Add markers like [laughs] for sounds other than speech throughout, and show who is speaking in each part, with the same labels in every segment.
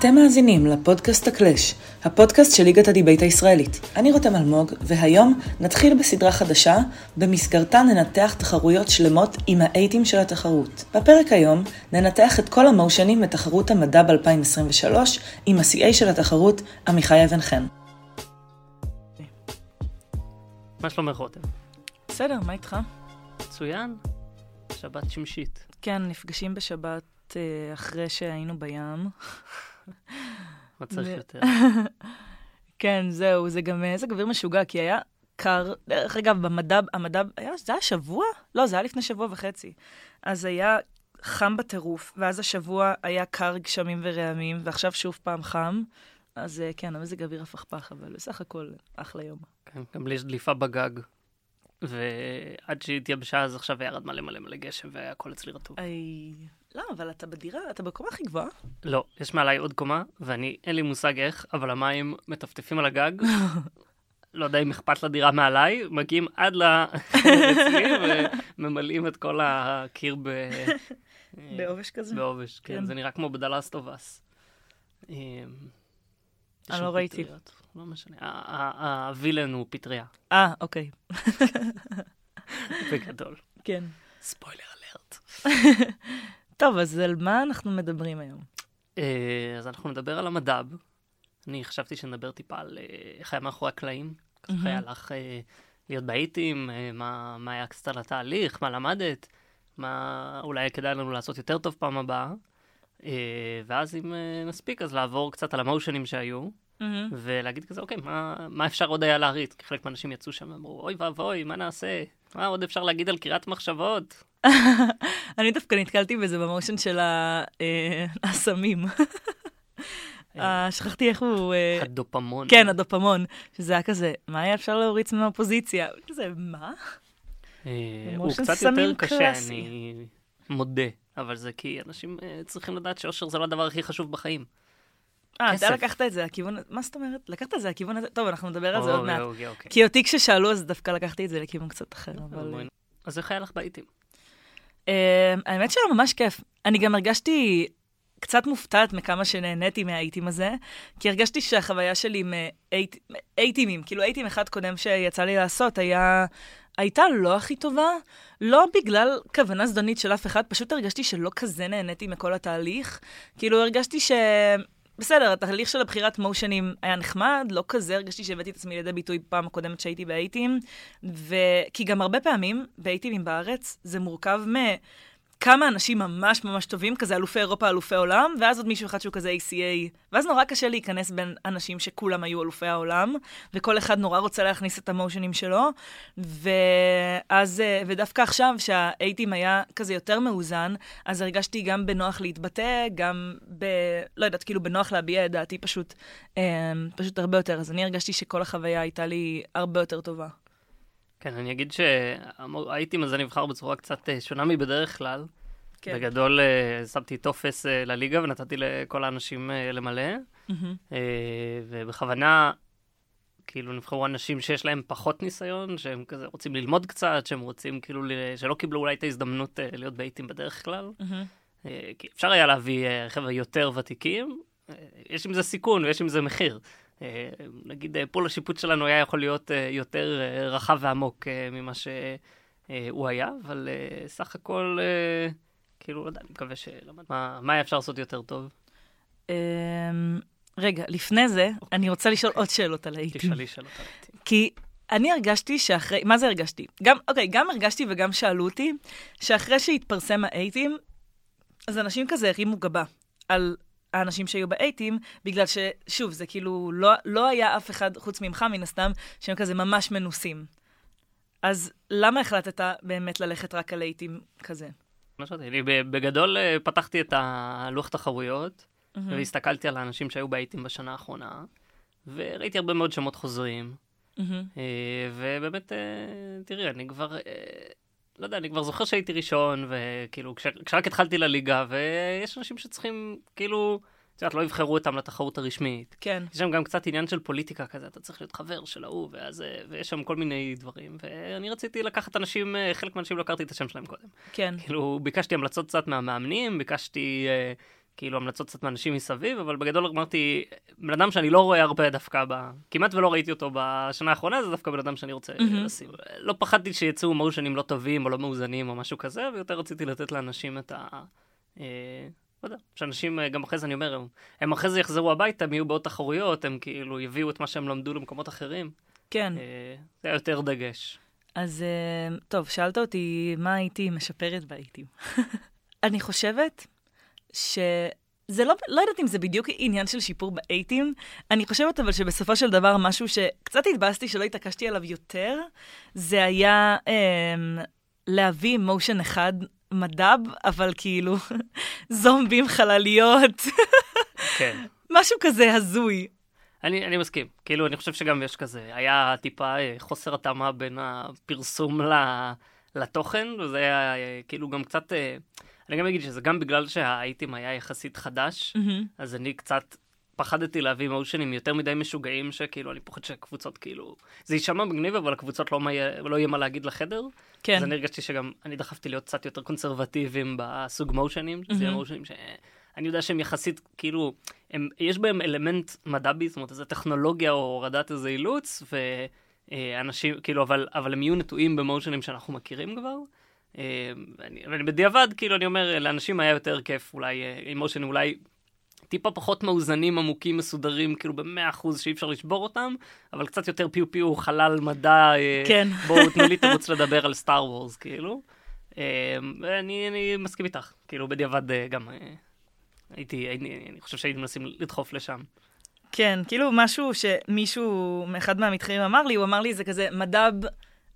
Speaker 1: אתם מאזינים לפודקאסט הקלאש, הפודקאסט של ליגת הדיבייט הישראלית. אני רותם אלמוג, והיום נתחיל בסדרה חדשה, במסגרתה ננתח תחרויות שלמות עם האייטים של התחרות. בפרק היום ננתח את כל המושנים בתחרות המד"ב 2023, עם ה-CA של התחרות, עמיחי אבן חן.
Speaker 2: מה שלומך רותם?
Speaker 3: בסדר, מה איתך?
Speaker 2: מצוין. שבת שמשית.
Speaker 3: כן, נפגשים בשבת אה, אחרי שהיינו בים.
Speaker 2: מה צריך יותר? [laughs]
Speaker 3: כן, זהו, זה גם איזה גביר משוגע, כי היה קר. דרך אגב, במדע, המדע, היה, זה היה שבוע? לא, זה היה לפני שבוע וחצי. אז היה חם בטירוף, ואז השבוע היה קר גשמים ורעמים, ועכשיו שוב פעם חם. אז אה, כן, המזג אוויר הפכפך, אבל בסך הכל אחלה יום.
Speaker 2: כן, גם לי יש דליפה בגג. ועד שהתייבשה, אז עכשיו ירד מלא מלא מלא גשם, והכל אצלי רטוב.
Speaker 3: איי... לא, אבל אתה בדירה, אתה בקומה הכי גבוהה.
Speaker 2: לא, יש מעליי עוד קומה, ואני, אין לי מושג איך, אבל המים מטפטפים על הגג. [laughs] לא יודע אם אכפת לדירה מעליי, מגיעים עד לאצלי [laughs] [laughs] וממלאים את כל הקיר ב...
Speaker 3: בעובש כזה?
Speaker 2: בעובש, כן,
Speaker 3: כן.
Speaker 2: זה נראה כמו בדלסט אוף אס.
Speaker 3: אני לא ראיתי.
Speaker 2: לא משנה, הווילן הוא פטריה,
Speaker 3: אה, אוקיי.
Speaker 2: בגדול.
Speaker 3: כן.
Speaker 2: ספוילר אלרט.
Speaker 3: טוב, אז על מה אנחנו מדברים היום?
Speaker 2: אה, אז אנחנו נדבר על המדב. אני חשבתי שנדבר טיפה על אה, איך היה מאחורי הקלעים. איך. היה לך אה, להיות באיטים, אה, מה מה היה קצת על התהליך, מה למדת, מה אולי כדאי לנו לעשות יותר טוב פעם הבאה. אה, ואז אם נספיק, אז לעבור קצת על המושנים שהיו, ולהגיד כזה, אוקיי, מה, מה אפשר עוד היה להריץ? כי חלק מהאנשים יצאו שם ואמרו, אוי ואבוי, מה נעשה? מה עוד אפשר להגיד על קריאת מחשבות? [laughs]
Speaker 3: אני דווקא נתקלתי בזה במושן של אה, הסמים. אה, שכחתי איך הוא... אה,
Speaker 2: הדופמון.
Speaker 3: כן, הדופמון. שזה היה כזה, מה היה אפשר להוריץ מהאופוזיציה? כזה, מה?
Speaker 2: אה, הוא קצת יותר קשה. אני מודה. אבל זה כי אנשים אה, צריכים לדעת שאושר זה לא הדבר הכי חשוב בחיים.
Speaker 3: אה, אתה. לקחת את זה לכיוון... מה זאת אומרת? לקחת את זה לכיוון הזה? טוב, אנחנו נדבר על זה עוד מעט.
Speaker 2: אוקיי.
Speaker 3: כי אותי כששאלו, אז דווקא לקחתי את זה לכיוון קצת אחר, אבל...
Speaker 2: אז איך היה לך באיטים?
Speaker 3: אה, האמת שהיה ממש כיף. אני גם הרגשתי קצת מופתעת מכמה שנהניתי מהאייטים הזה, כי הרגשתי שהחוויה שלי עם אייט- אייטימים, כאילו אייטים אחד קודם שיצא לי לעשות, היה... הייתה לא הכי טובה, לא בגלל כוונה זדונית של אף אחד, פשוט הרגשתי שלא כזה נהניתי מכל התהליך. כאילו הרגשתי ש... בסדר, התהליך של הבחירת מושנים היה נחמד, לא כזה הרגשתי שהבאתי את עצמי לידי ביטוי פעם הקודמת שהייתי באייטים, ו... כי גם הרבה פעמים באייטימים בארץ זה מורכב מכמה אנשים ממש ממש טובים, כזה אלופי אירופה, אלופי עולם, ואז עוד מישהו אחד שהוא כזה ACA, ואז נורא קשה להיכנס בין אנשים שכולם היו אלופי העולם, וכל אחד נורא רוצה להכניס את המושנים שלו, ואז, אה, ודווקא עכשיו שהאייטים היה כזה יותר מאוזן, אז הרגשתי גם בנוח להתבטא, גם ב... לא יודעת, כאילו בנוח להביע את דעתי פשוט, אה, פשוט הרבה יותר. אז אני הרגשתי שכל החוויה הייתה לי הרבה יותר טובה.
Speaker 2: כן, אני אגיד שהאיטים הזה נבחר בצורה קצת אה, שונה מבדרך כלל.
Speaker 3: כן.
Speaker 2: בגדול אה, שמתי טופס אה, לליגה ונתתי לכל האנשים למלא. אה, ובכוונה, כאילו נבחרו אנשים שיש להם פחות ניסיון, שהם כזה רוצים ללמוד קצת, שהם רוצים כאילו, שלא קיבלו אולי את ההזדמנות להיות באיטים בדרך כלל. אה, כי אפשר היה להביא חבר'ה יותר ותיקים, יש עם זה סיכון ויש עם זה מחיר. אה, נגיד, אה, פול השיפוט שלנו היה יכול להיות אה, יותר רחב ועמוק ממה שהוא היה, אבל סך הכל, כאילו, לא יודע, אני מקווה שלמד. מה מה היה אפשר לעשות יותר טוב?
Speaker 3: אמ, רגע, לפני זה, אני רוצה לשאול עוד שאלות על האייטים.
Speaker 2: תשאלי שאלות על העתיד.
Speaker 3: כי אני הרגשתי שאחרי, מה זה הרגשתי? גם, אוקיי, גם הרגשתי וגם שאלו אותי, שאחרי שהתפרסם האייטים, אז אנשים כזה הרימו גבה על האנשים שהיו באייטים, בגלל ששוב, זה כאילו, לא, לא היה אף אחד חוץ ממך, מן הסתם, שהם כזה ממש מנוסים. אז למה החלטת באמת ללכת רק על אייטים כזה?
Speaker 2: מה אני בגדול אה, פתחתי את הלוח תחרויות,
Speaker 3: מהמם.
Speaker 2: והסתכלתי על האנשים שהיו באיטים בשנה האחרונה, וראיתי הרבה מאוד שמות חוזרים. אה, ובאמת, אה, תראי, אני כבר, לא יודע, אני כבר זוכר שהייתי ראשון, וכאילו, כש- כשרק התחלתי לליגה, ויש אנשים שצריכים, כאילו, את יודעת, לא יבחרו אותם לתחרות הרשמית.
Speaker 3: כן.
Speaker 2: יש שם גם קצת עניין של פוליטיקה כזה, אתה צריך להיות חבר של ההוא, ואז, ויש שם כל מיני דברים, ואני רציתי לקחת אנשים, אה, חלק מהאנשים לא הכרתי את השם שלהם קודם.
Speaker 3: כן.
Speaker 2: כאילו, ביקשתי המלצות קצת מהמאמנים, ביקשתי, אה, כאילו המלצות קצת מאנשים מסביב, אבל בגדול אמרתי, בן אדם שאני לא רואה הרבה דווקא, ב... כמעט ולא ראיתי אותו בשנה האחרונה, זה דווקא בן אדם שאני רוצה
Speaker 3: מהמם.
Speaker 2: לשים. לא פחדתי שיצאו מושנים לא טובים או לא מאוזנים או משהו כזה, ויותר רציתי לתת לאנשים את ה... אה, לא יודע, שאנשים, אה, גם אחרי זה אני אומר, הם, הם אחרי זה יחזרו הביתה, הם יהיו בעוד תחרויות, הם כאילו יביאו את מה שהם למדו למקומות אחרים.
Speaker 3: כן.
Speaker 2: אה, זה היה יותר דגש.
Speaker 3: אז אה, טוב, שאלת אותי מה הייתי משפרת באייטים. [laughs] אני חושבת שזה לא, לא יודעת אם זה בדיוק עניין של שיפור באייטים, אני חושבת אבל שבסופו של דבר משהו שקצת התבאסתי שלא התעקשתי עליו יותר, זה היה אה, להביא מושן אחד מדב, אבל כאילו [laughs] זומבים, חלליות,
Speaker 2: כן. [laughs]
Speaker 3: משהו כזה הזוי.
Speaker 2: אני, אני מסכים. כאילו, אני חושב שגם יש כזה, היה טיפה אה, חוסר התאמה בין הפרסום ל, לתוכן, וזה היה אה, כאילו גם קצת... אה, אני גם אגיד שזה גם בגלל שהאייטם היה יחסית חדש. אז אני קצת פחדתי להביא מושנים יותר מדי משוגעים, שכאילו, אני פוחד שהקבוצות כאילו... זה יישמע מגניב, אבל הקבוצות לא, מה, לא יהיה מה להגיד לחדר.
Speaker 3: כן.
Speaker 2: אז אני הרגשתי שגם, אני דחפתי להיות קצת יותר קונסרבטיביים בסוג מושנים, שזה יהיה. מושנים שאני יודע שהם יחסית, כאילו, הם, יש בהם אלמנט מדבי, זאת אומרת, איזה טכנולוגיה או הורדת איזה אילוץ, ואנשים, כאילו, אבל, אבל הם יהיו נטועים במושנים שאנחנו מכירים כבר. אה, ואני, ואני בדיעבד, כאילו, אני אומר, לאנשים היה יותר כיף אולי אה, עם מושנים אולי טיפה פחות מאוזנים, עמוקים, מסודרים, כאילו במאה אחוז שאי אפשר לשבור אותם, אבל קצת יותר פיו פיו, חלל, מדע, אה,
Speaker 3: כן.
Speaker 2: בואו תנו לי [laughs] תירוץ לדבר על סטאר וורס, כאילו. אה, ואני אני מסכים איתך, כאילו בדיעבד אה, גם אה, הייתי, אני, אני חושב שהייתי מנסים לדחוף לשם.
Speaker 3: כן, כאילו משהו שמישהו, אחד מהמתחרים אמר לי, הוא אמר לי, זה כזה מדב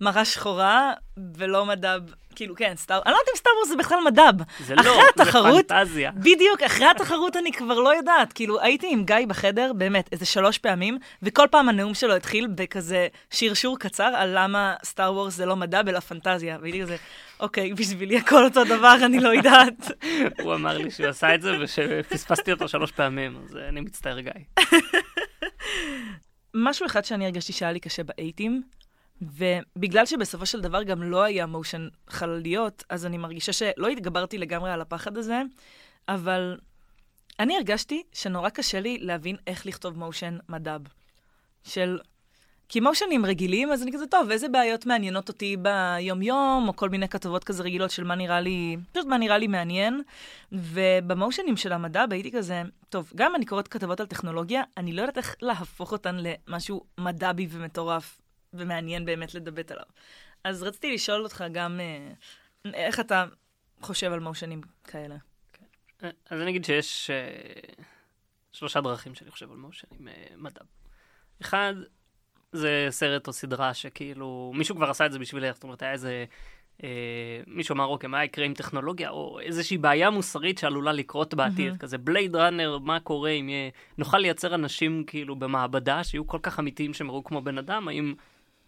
Speaker 3: מראה שחורה, ולא מדב, כאילו, כן, סטאר, אני לא יודעת אם סטאר וורס זה בכלל מדב.
Speaker 2: זה
Speaker 3: אחרי
Speaker 2: לא, זה
Speaker 3: התחרות,
Speaker 2: פנטזיה.
Speaker 3: בדיוק, אחרי התחרות אני כבר לא יודעת. כאילו, הייתי עם גיא בחדר, באמת, איזה שלוש פעמים, וכל פעם הנאום שלו התחיל בכזה שרשור קצר על למה סטאר וורס זה לא מדע, אלא פנטזיה. והייתי כזה, אוקיי, בשבילי הכל אותו דבר, אני לא יודעת. [laughs]
Speaker 2: הוא אמר לי שהוא עשה את זה ושפספסתי אותו שלוש פעמים, אז אני מצטער גיא. [laughs]
Speaker 3: משהו אחד שאני הרגשתי שהיה לי קשה באייטים, ובגלל שבסופו של דבר גם לא היה מושן חלליות, אז אני מרגישה שלא התגברתי לגמרי על הפחד הזה, אבל אני הרגשתי שנורא קשה לי להבין איך לכתוב מושן מדב. של... כי מושנים רגילים, אז אני כזה, טוב, איזה בעיות מעניינות אותי ביום-יום, או כל מיני כתבות כזה רגילות של מה נראה לי, פשוט מה נראה לי מעניין. ובמושנים של המדע הייתי כזה, טוב, גם אני קוראת כתבות על טכנולוגיה, אני לא יודעת איך להפוך אותן למשהו מדבי ומטורף ומעניין באמת לדבט עליו. אז רציתי לשאול אותך גם, אה, איך אתה חושב על מושנים כאלה?
Speaker 2: אה, אז אני אגיד שיש אה, שלושה דרכים שאני חושב על מושנים אה, מדע. אחד, זה סרט או סדרה שכאילו, מישהו כבר עשה את זה בשבילך, זאת אומרת, היה איזה... אה, מישהו אמר, אוקיי, מה יקרה עם טכנולוגיה, או איזושהי בעיה מוסרית שעלולה לקרות בעתיד,
Speaker 3: מהמם.
Speaker 2: כזה בלייד ראנר, מה קורה אם יהיה, נוכל לייצר אנשים כאילו במעבדה שיהיו כל כך אמיתיים שהם יראו כמו בן אדם, האם,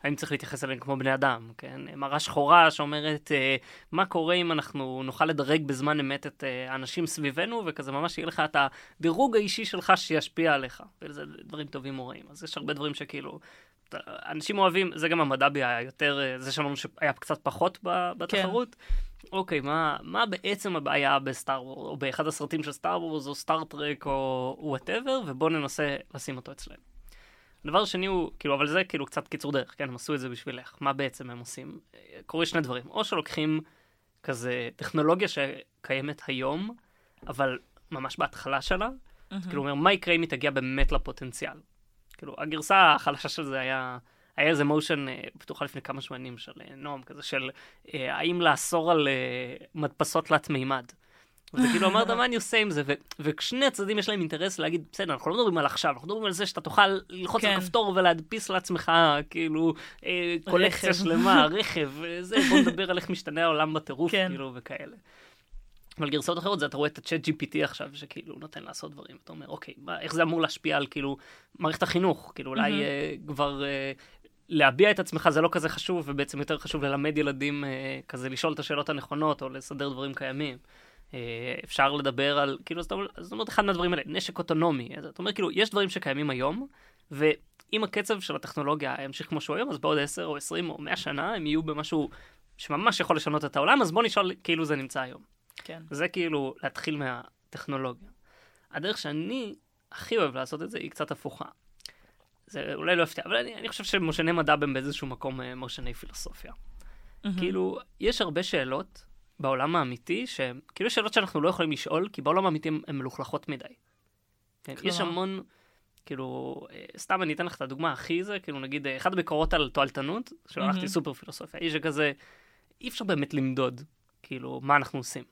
Speaker 2: האם צריך להתייחס אליהם כמו בני אדם, כן? מראה שחורה שאומרת, אה, מה קורה אם אנחנו נוכל לדרג בזמן אמת את אה, האנשים סביבנו, וכזה ממש יהיה לך את הדירוג האישי שלך שישפיע עליך, וזה דברים טובים או רעים. אז יש הרבה דברים שכאילו... אנשים אוהבים, זה גם המדבי היה יותר, אה, זה שאמרנו שהיה קצת פחות בתחרות. אוקיי, מה, מה בעצם הבעיה בסטאר וורס, או באחד הסרטים של סטאר וורס, או סטאר טרק, או whatever, ובואו ננסה לשים אותו אצלנו. הדבר השני הוא, כאילו, אבל זה כאילו קצת קיצור דרך, כן, הם עשו את זה בשבילך. מה בעצם הם עושים? קורה שני דברים. או שלוקחים כזה טכנולוגיה שקיימת היום, אבל ממש בהתחלה שלה, אז כאילו אומר, מה יקרה אם היא תגיע באמת לפוטנציאל? כאילו, הגרסה החלשה של זה היה, היה איזה מושן אה, פתוחה לפני כמה שנים של אה, נועם, כזה של אה, האם לאסור על אה, מדפסות תלת מימד. וזה כאילו [laughs] אמרת, מה אני עושה עם זה? וכשני הצדדים יש להם אינטרס להגיד, בסדר, אנחנו לא מדברים על עכשיו, אנחנו מדברים על זה שאתה תוכל ללחוץ
Speaker 3: כן.
Speaker 2: על כפתור ולהדפיס לעצמך, כאילו, אה, קולקציה. שלמה, [laughs] רכב, וזה, בוא נדבר על איך משתנה העולם בטירוף,
Speaker 3: כן.
Speaker 2: כאילו, וכאלה. אבל גרסאות אחרות זה אתה רואה את הצ'אט GPT עכשיו שכאילו נותן לעשות דברים אתה אומר אוקיי מה, איך זה אמור להשפיע על כאילו מערכת החינוך כאילו אולי
Speaker 3: מהמם.
Speaker 2: אה, כבר אה, להביע את עצמך זה לא כזה חשוב ובעצם יותר חשוב ללמד ילדים אה, כזה לשאול את השאלות הנכונות או לסדר דברים קיימים. אה, אפשר לדבר על כאילו זאת אומרת, זאת אומרת אחד מהדברים האלה נשק אוטונומי אז אתה אומר כאילו יש דברים שקיימים היום ואם הקצב של הטכנולוגיה ימשיך כמו שהוא היום אז בעוד 10 או 20 או 100 שנה הם יהיו במשהו שממש יכול לשנות את העולם אז בוא נשאל כאילו זה נמצא היום.
Speaker 3: כן.
Speaker 2: זה כאילו להתחיל מהטכנולוגיה. הדרך שאני הכי אוהב לעשות את זה היא קצת הפוכה. זה אולי לא יפתיע, אבל אני, אני חושב שמושני מדע הם באיזשהו מקום אה, מושני פילוסופיה. כאילו, יש הרבה שאלות בעולם האמיתי, שהן כאילו שאלות שאנחנו לא יכולים לשאול, כי בעולם האמיתי הן מלוכלכות מדי. כן, יש
Speaker 3: כלומר?
Speaker 2: המון, כאילו, אה, סתם אני אתן לך את הדוגמה הכי זה, כאילו נגיד, אה, אחת הביקורות על תועלתנות, שהלכתי
Speaker 3: מהמם.
Speaker 2: סופר פילוסופיה, היא שכזה, אי אפשר באמת למדוד, כאילו, מה אנחנו עושים.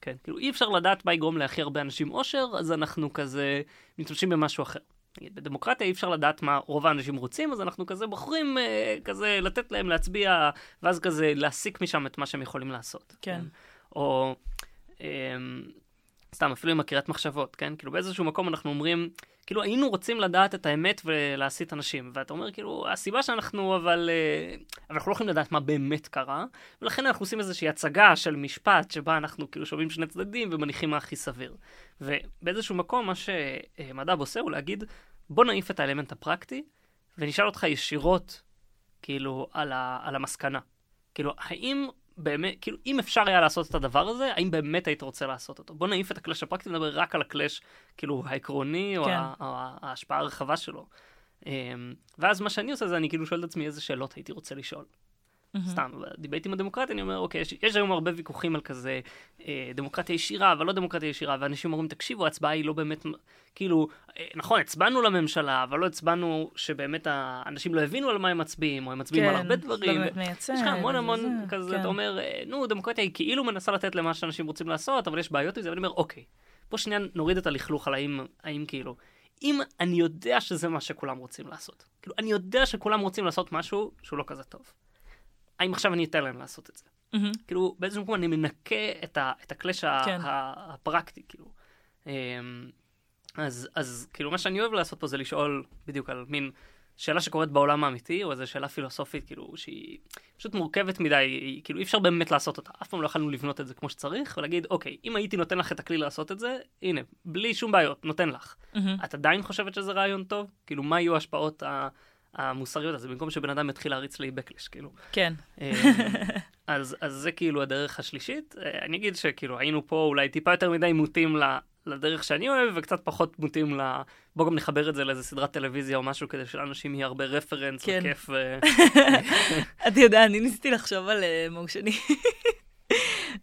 Speaker 2: כן, כאילו, אי אפשר לדעת מה יגרום להכי הרבה אנשים אושר, אז אנחנו כזה משתמשים במשהו אחר. בדמוקרטיה אי אפשר לדעת מה רוב האנשים רוצים, אז אנחנו כזה בוחרים אה, כזה לתת להם להצביע, ואז כזה להסיק משם את מה שהם יכולים לעשות.
Speaker 3: כן.
Speaker 2: או אה, סתם, אפילו עם הקריאת מחשבות, כן? כאילו באיזשהו מקום אנחנו אומרים, כאילו היינו רוצים לדעת את האמת ולהסית אנשים, ואתה אומר, כאילו, הסיבה שאנחנו, אבל, אה, אבל אנחנו לא יכולים לדעת מה באמת קרה, ולכן אנחנו עושים איזושהי הצגה של משפט, שבה אנחנו כאילו שומעים שני צדדים ומניחים מה הכי סביר. ובאיזשהו מקום, מה שמדע עושה הוא להגיד, בוא נעיף את האלמנט הפרקטי, ונשאל אותך ישירות, כאילו, על, ה, על המסקנה. כאילו, האם באמת, כאילו, אם אפשר היה לעשות את הדבר הזה, האם באמת היית רוצה לעשות אותו? בוא נעיף את הקלאש הפרקטי, נדבר רק על הקלאש, כאילו, העקרוני, או,
Speaker 3: כן.
Speaker 2: ה, או ה- ההשפעה הרחבה שלו. אמ, ואז מה שאני עושה זה, אני כאילו שואל את עצמי איזה שאלות הייתי רוצה לשאול. סתם, בדיבייטים הדמוקרטיים אני אומר, אוקיי, יש, יש היום הרבה ויכוחים על כזה אה, דמוקרטיה ישירה, אבל לא דמוקרטיה ישירה, ואנשים אומרים, תקשיבו, ההצבעה היא לא באמת, כאילו, אה, נכון, הצבענו לממשלה, אבל לא הצבענו שבאמת האנשים לא הבינו על מה הם מצביעים, או הם מצביעים על הרבה דברים.
Speaker 3: לא באמת מייצג.
Speaker 2: יש לך המון המון
Speaker 3: וזה,
Speaker 2: כזה,
Speaker 3: כן.
Speaker 2: אתה אומר, אה, נו, דמוקרטיה היא כאילו מנסה לתת למה שאנשים רוצים לעשות, אבל יש בעיות עם זה, ואני אומר, אוקיי, בוא שנייה נוריד את הלכלוך על האם, האם כאילו, אם אני יודע שזה מה שכולם רוצים לעשות, כאילו, אני יודע שכולם רוצים לעשות משהו שהוא לא כזה טוב. האם עכשיו אני אתן להם לעשות את זה?
Speaker 3: מהמם.
Speaker 2: כאילו, באיזשהו מקום אני מנקה את, ה, את הקלאש
Speaker 3: כן.
Speaker 2: הפרקטי, כאילו. אמ, אז, אז כאילו, מה שאני אוהב לעשות פה זה לשאול בדיוק על מין שאלה שקורית בעולם האמיתי, או איזו שאלה פילוסופית, כאילו, שהיא פשוט מורכבת מדי, היא, כאילו, אי אפשר באמת לעשות אותה. אף פעם לא יכולנו לבנות את זה כמו שצריך, ולהגיד, אוקיי, אם הייתי נותן לך את הכלי לעשות את זה, הנה, בלי שום בעיות, נותן לך.
Speaker 3: מהמם.
Speaker 2: את עדיין חושבת שזה רעיון טוב? כאילו, מה יהיו ההשפעות ה... המוסריות הזה, במקום שבן אדם יתחיל להריץ לי בקלש, כאילו.
Speaker 3: כן.
Speaker 2: אה, אז, אז זה כאילו הדרך השלישית. אה, אני אגיד שכאילו היינו פה אולי טיפה יותר מדי מוטים ל- לדרך שאני אוהב, וקצת פחות מוטים ל... בוא גם נחבר את זה לאיזה סדרת טלוויזיה או משהו, כדי שלאנשים יהיה הרבה רפרנס
Speaker 3: כן.
Speaker 2: וכיף. [laughs] ו...
Speaker 3: אתה יודע, אני ניסיתי לחשוב על אה, מושני.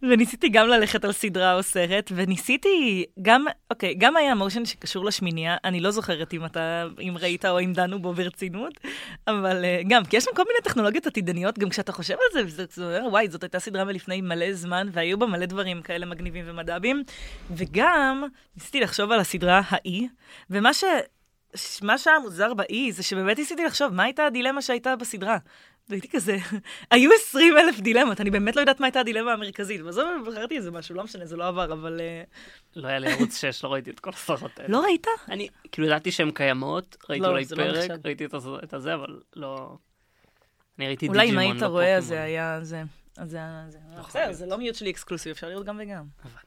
Speaker 3: וניסיתי גם ללכת על סדרה או סרט, וניסיתי גם, אוקיי, גם היה מושן שקשור לשמיניה, אני לא זוכרת אם אתה, אם ראית או אם דנו בו ברצינות, אבל אה, גם, כי יש שם כל מיני טכנולוגיות עתידניות, גם כשאתה חושב על זה, וזה זה אומר, וואי, זאת הייתה סדרה מלפני מלא זמן, והיו בה מלא דברים כאלה מגניבים ומד"בים, וגם ניסיתי לחשוב על הסדרה האי, ומה ש... מה שהיה מוזר באי זה שבאמת ניסיתי לחשוב מה הייתה הדילמה שהייתה בסדרה. והייתי כזה, [laughs] היו 20 אלף דילמות, אני באמת לא יודעת מה הייתה הדילמה המרכזית. בסוף בחרתי איזה משהו, לא משנה, זה לא עבר, אבל... אה,
Speaker 2: לא היה לי ערוץ 6, לא ראיתי את כל הסדרות האלה.
Speaker 3: לא ראית?
Speaker 2: אני כאילו ידעתי שהן קיימות, ראיתי
Speaker 3: לא,
Speaker 2: אולי
Speaker 3: לא
Speaker 2: פרק. ראיתי את הזה- אבל לא... אני ראיתי
Speaker 3: אולי אם
Speaker 2: דיג'ימון,
Speaker 3: היית
Speaker 2: לא
Speaker 3: רואה, זה. היה זה. זה היה זה.
Speaker 2: יכול
Speaker 3: בסדר. זה לא mutually exclusive, אפשר לראות גם וגם.
Speaker 2: הבנתי.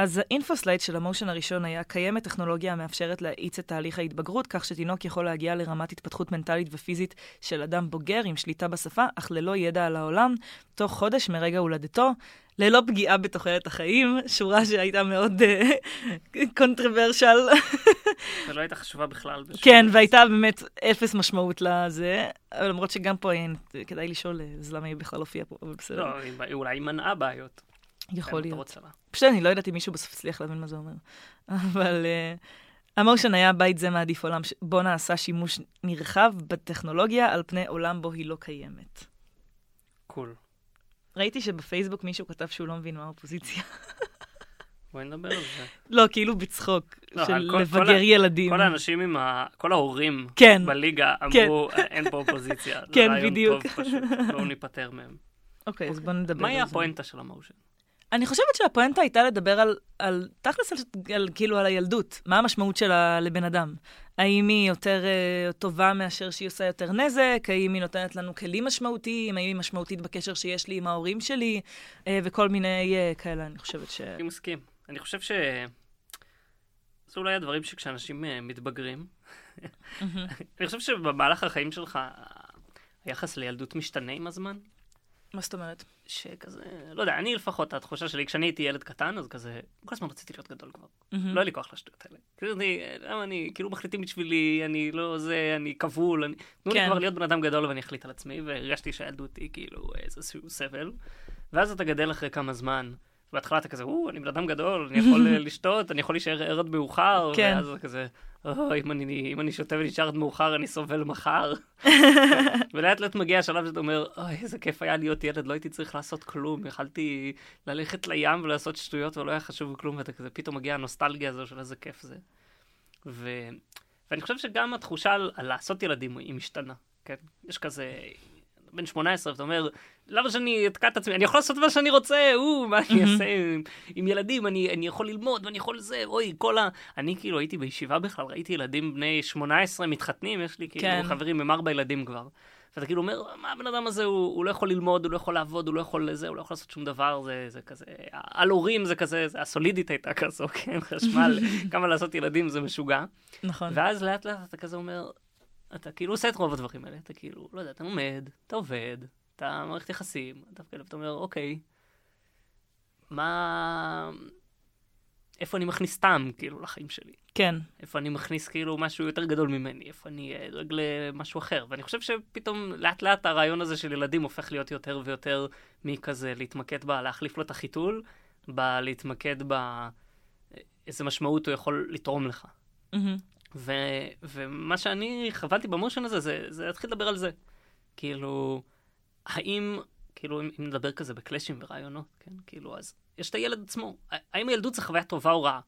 Speaker 3: אז ה info slide של ה motion הראשון היה קיימת טכנולוגיה המאפשרת להאיץ את תהליך ההתבגרות, כך שתינוק יכול להגיע לרמת התפתחות מנטלית ופיזית של אדם בוגר עם שליטה בשפה, אך ללא ידע על העולם, תוך חודש מרגע הולדתו, ללא פגיעה בתוחלת החיים, שורה שהייתה מאוד controversial.
Speaker 2: ולא הייתה חשובה בכלל.
Speaker 3: כן, והייתה באמת אפס משמעות לזה, למרות שגם פה כדאי לשאול, אה, אז למה היא בכלל הופיעה פה, אבל בסדר,
Speaker 2: לא, אולי היא מנעה בעיות.
Speaker 3: יכול להיות.
Speaker 2: המטרות שלה.
Speaker 3: פשוט אני לא יודעת אם מישהו בסוף הצליח להבין מה זה אומר. [laughs] אבל uh, ה motion היה בית זה מעדיף עולם שבו נעשה שימוש נרחב בטכנולוגיה על פני עולם בו היא לא קיימת.
Speaker 2: cool.
Speaker 3: ראיתי שבפייסבוק מישהו כתב שהוא לא מבין מה האופוזיציה. [laughs]
Speaker 2: בואי נדבר על זה.
Speaker 3: לא, כאילו בצחוק,
Speaker 2: לא,
Speaker 3: של
Speaker 2: כל-
Speaker 3: לבגר ילדים.
Speaker 2: כל האנשים עם ה... כל ההורים
Speaker 3: כן.
Speaker 2: בליגה
Speaker 3: כן.
Speaker 2: אמרו, אין פה אופוזיציה. [laughs] זה
Speaker 3: כן,
Speaker 2: רעיון
Speaker 3: בדיוק.
Speaker 2: טוב פשוט, בואו ניפטר מהם.
Speaker 3: אוקיי, אז בוא נדבר על זה.
Speaker 2: מה היה הפואנטה של המושן?
Speaker 3: אני חושבת שהפואנטה הייתה לדבר על, על תכלס, על, על, כאילו על הילדות. מה המשמעות שלה לבן אדם? האם היא יותר uh, טובה מאשר שהיא עושה יותר נזק? האם היא נותנת לנו כלים משמעותיים? האם היא משמעותית בקשר שיש לי עם ההורים שלי? Uh, וכל מיני uh, כאלה, אני חושבת ש...
Speaker 2: אני מסכים. אני חושב ש... זה אולי הדברים שכשאנשים אה, מתבגרים, אני חושב שבמהלך החיים שלך, היחס לילדות משתנה עם הזמן.
Speaker 3: מה זאת אומרת?
Speaker 2: שכזה, לא יודע, אני לפחות, התחושה שלי, כשאני הייתי ילד קטן, אז כזה, כל הזמן רציתי להיות גדול כבר.
Speaker 3: מהמם.
Speaker 2: לא היה לי כוח לשטויות האלה. כאילו, אני, למה אני, כאילו מחליטים בשבילי, אני לא זה, אני כבול, אני... תנו לי
Speaker 3: כן.
Speaker 2: כבר להיות בן אדם גדול ואני אחליט על עצמי, והרגשתי שהילדות היא כאילו איזשהו סבל. ואז אתה גדל אחרי כמה זמן, בהתחלה אתה כזה, או, אני בן אדם גדול, אני יכול [laughs] לשתות, אני יכול להישאר ער עד מאוחר,
Speaker 3: כן.
Speaker 2: ואז אתה כזה, או, אם אני, אם אני שותה ונשאר עד מאוחר, אני סובל מחר. [laughs] ולאט לאט מגיע השלב שאתה אומר, אוי, איזה כיף היה להיות ילד, לא הייתי צריך לעשות כלום, יכלתי ללכת לים ולעשות שטויות ולא היה חשוב כלום, ואתה כזה, פתאום מגיע הנוסטלגיה הזו של איזה כיף זה. ו... ואני חושב שגם התחושה על, על לעשות ילדים היא משתנה, כן? יש כזה, בן 18, ואתה אומר, למה שאני אתקע את עצמי? אני יכול לעשות מה שאני רוצה, או, מה אני אעשה עם, עם ילדים? אני, אני יכול ללמוד ואני יכול זה, אוי, כל ה... אני כאילו הייתי בישיבה בכלל, ראיתי ילדים בני 18 מתחתנים, יש לי כאילו
Speaker 3: כן.
Speaker 2: חברים עם ארבע ילדים כבר. ואתה כאילו אומר, מה הבן אדם הזה, הוא, הוא לא יכול ללמוד, הוא לא יכול לעבוד, הוא לא יכול לזה, הוא לא יכול לעשות שום דבר, זה, זה כזה, על הורים זה כזה, זה, הסולידית הייתה כזו, [laughs] כן, חשמל, [laughs] כמה לעשות ילדים זה משוגע.
Speaker 3: נכון.
Speaker 2: ואז לאט לאט אתה כזה אומר, אתה כאילו עושה את רוב הדברים האלה, אתה כאילו, לא יודע, אתה לומד, אתה עובד, אתה מערכת יחסים, אתה כאלה, ואתה אומר, אוקיי, מה... איפה אני מכניס טעם, כאילו, לחיים שלי?
Speaker 3: כן.
Speaker 2: איפה אני מכניס כאילו משהו יותר גדול ממני, איפה אני אה, דואג למשהו אחר. ואני חושב שפתאום לאט לאט הרעיון הזה של ילדים הופך להיות יותר ויותר מכזה להתמקד בה, להחליף לו את החיתול, בלהתמקד ב... איזה משמעות הוא יכול לתרום לך. ו, ומה שאני חוויתי במושן הזה, זה, זה להתחיל לדבר על זה. כאילו, האם, כאילו, אם, אם נדבר כזה בקלאשים ורעיונות, כן? כאילו, אז יש את הילד עצמו. האם הילדות זה חוויה טובה או רעה?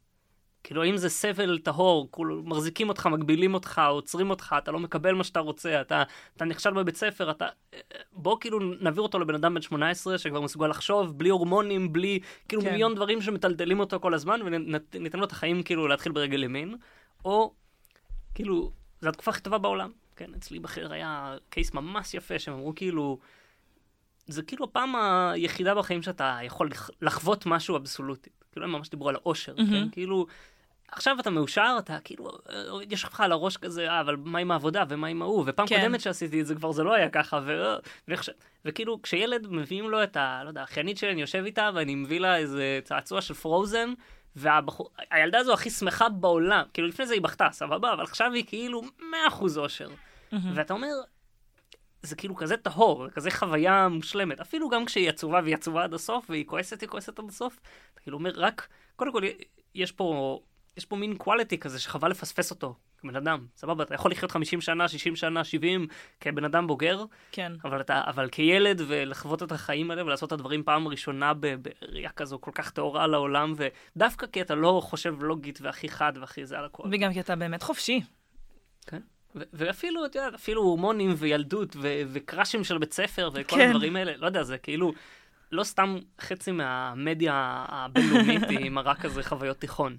Speaker 2: כאילו, האם זה סבל טהור, כאילו, מחזיקים אותך, מגבילים אותך, עוצרים אותך, אתה לא מקבל מה שאתה רוצה, אתה, אתה נכשל בבית ספר, אתה... בוא כאילו נעביר אותו לבן אדם בן 18 שכבר מסוגל לחשוב, בלי הורמונים, בלי כאילו
Speaker 3: כן.
Speaker 2: מיליון דברים שמטלטלים אותו כל הזמן, וניתן לו את החיים כאילו להתחיל ברגל ימין, או כאילו, זו התקופה הכי טובה בעולם. כן, אצלי בחיר היה קייס ממש יפה, שהם אמרו כאילו, זה כאילו הפעם היחידה בחיים שאתה יכול לח- לחוות משהו אבסולוטי. כאילו, הם ממש דיברו על האושר,
Speaker 3: מהמם.
Speaker 2: כן? כאילו, עכשיו אתה מאושר, אתה כאילו, יש לך על הראש כזה, אה, אבל מה עם העבודה ומה עם ההוא? ופעם
Speaker 3: כן.
Speaker 2: קודמת שעשיתי את זה כבר זה לא היה ככה, ו... ואיך ש... וכאילו, כשילד מביאים לו את ה... לא יודע, האחיינית שלי, אני יושב איתה ואני מביא לה איזה צעצוע של פרוזן, והילדה הזו הכי שמחה בעולם. כאילו, לפני זה היא בכתה, סבבה, אבל עכשיו היא כאילו 100% אושר.
Speaker 3: מהמם.
Speaker 2: ואתה אומר, זה כאילו כזה טהור, כזה חוויה מושלמת. אפילו גם כשהיא עצובה והיא עצובה עד הסוף, והיא כועסת, היא כועסת עד הסוף, אתה כאילו אומר, רק, קודם כל, יש פה, יש פה מין quality כזה שחבל לפספס אותו כבן אדם. סבבה, אתה יכול לחיות 50 שנה, 60 שנה, 70 כבן אדם בוגר,
Speaker 3: כן.
Speaker 2: אבל, אתה, אבל כילד ולחוות את החיים האלה ולעשות את הדברים פעם ראשונה בראייה כזו כל כך טהורה לעולם, ודווקא כי אתה לא חושב לוגית והכי חד והכי זה על הכל.
Speaker 3: וגם כי אתה באמת חופשי.
Speaker 2: ו- ואפילו, את יודעת, אפילו הורמונים וילדות ו- וקראשים של בית ספר וכל
Speaker 3: כן.
Speaker 2: הדברים האלה, לא יודע, זה כאילו, לא סתם חצי מהמדיה הבינלאומית היא מראה כזה חוויות תיכון.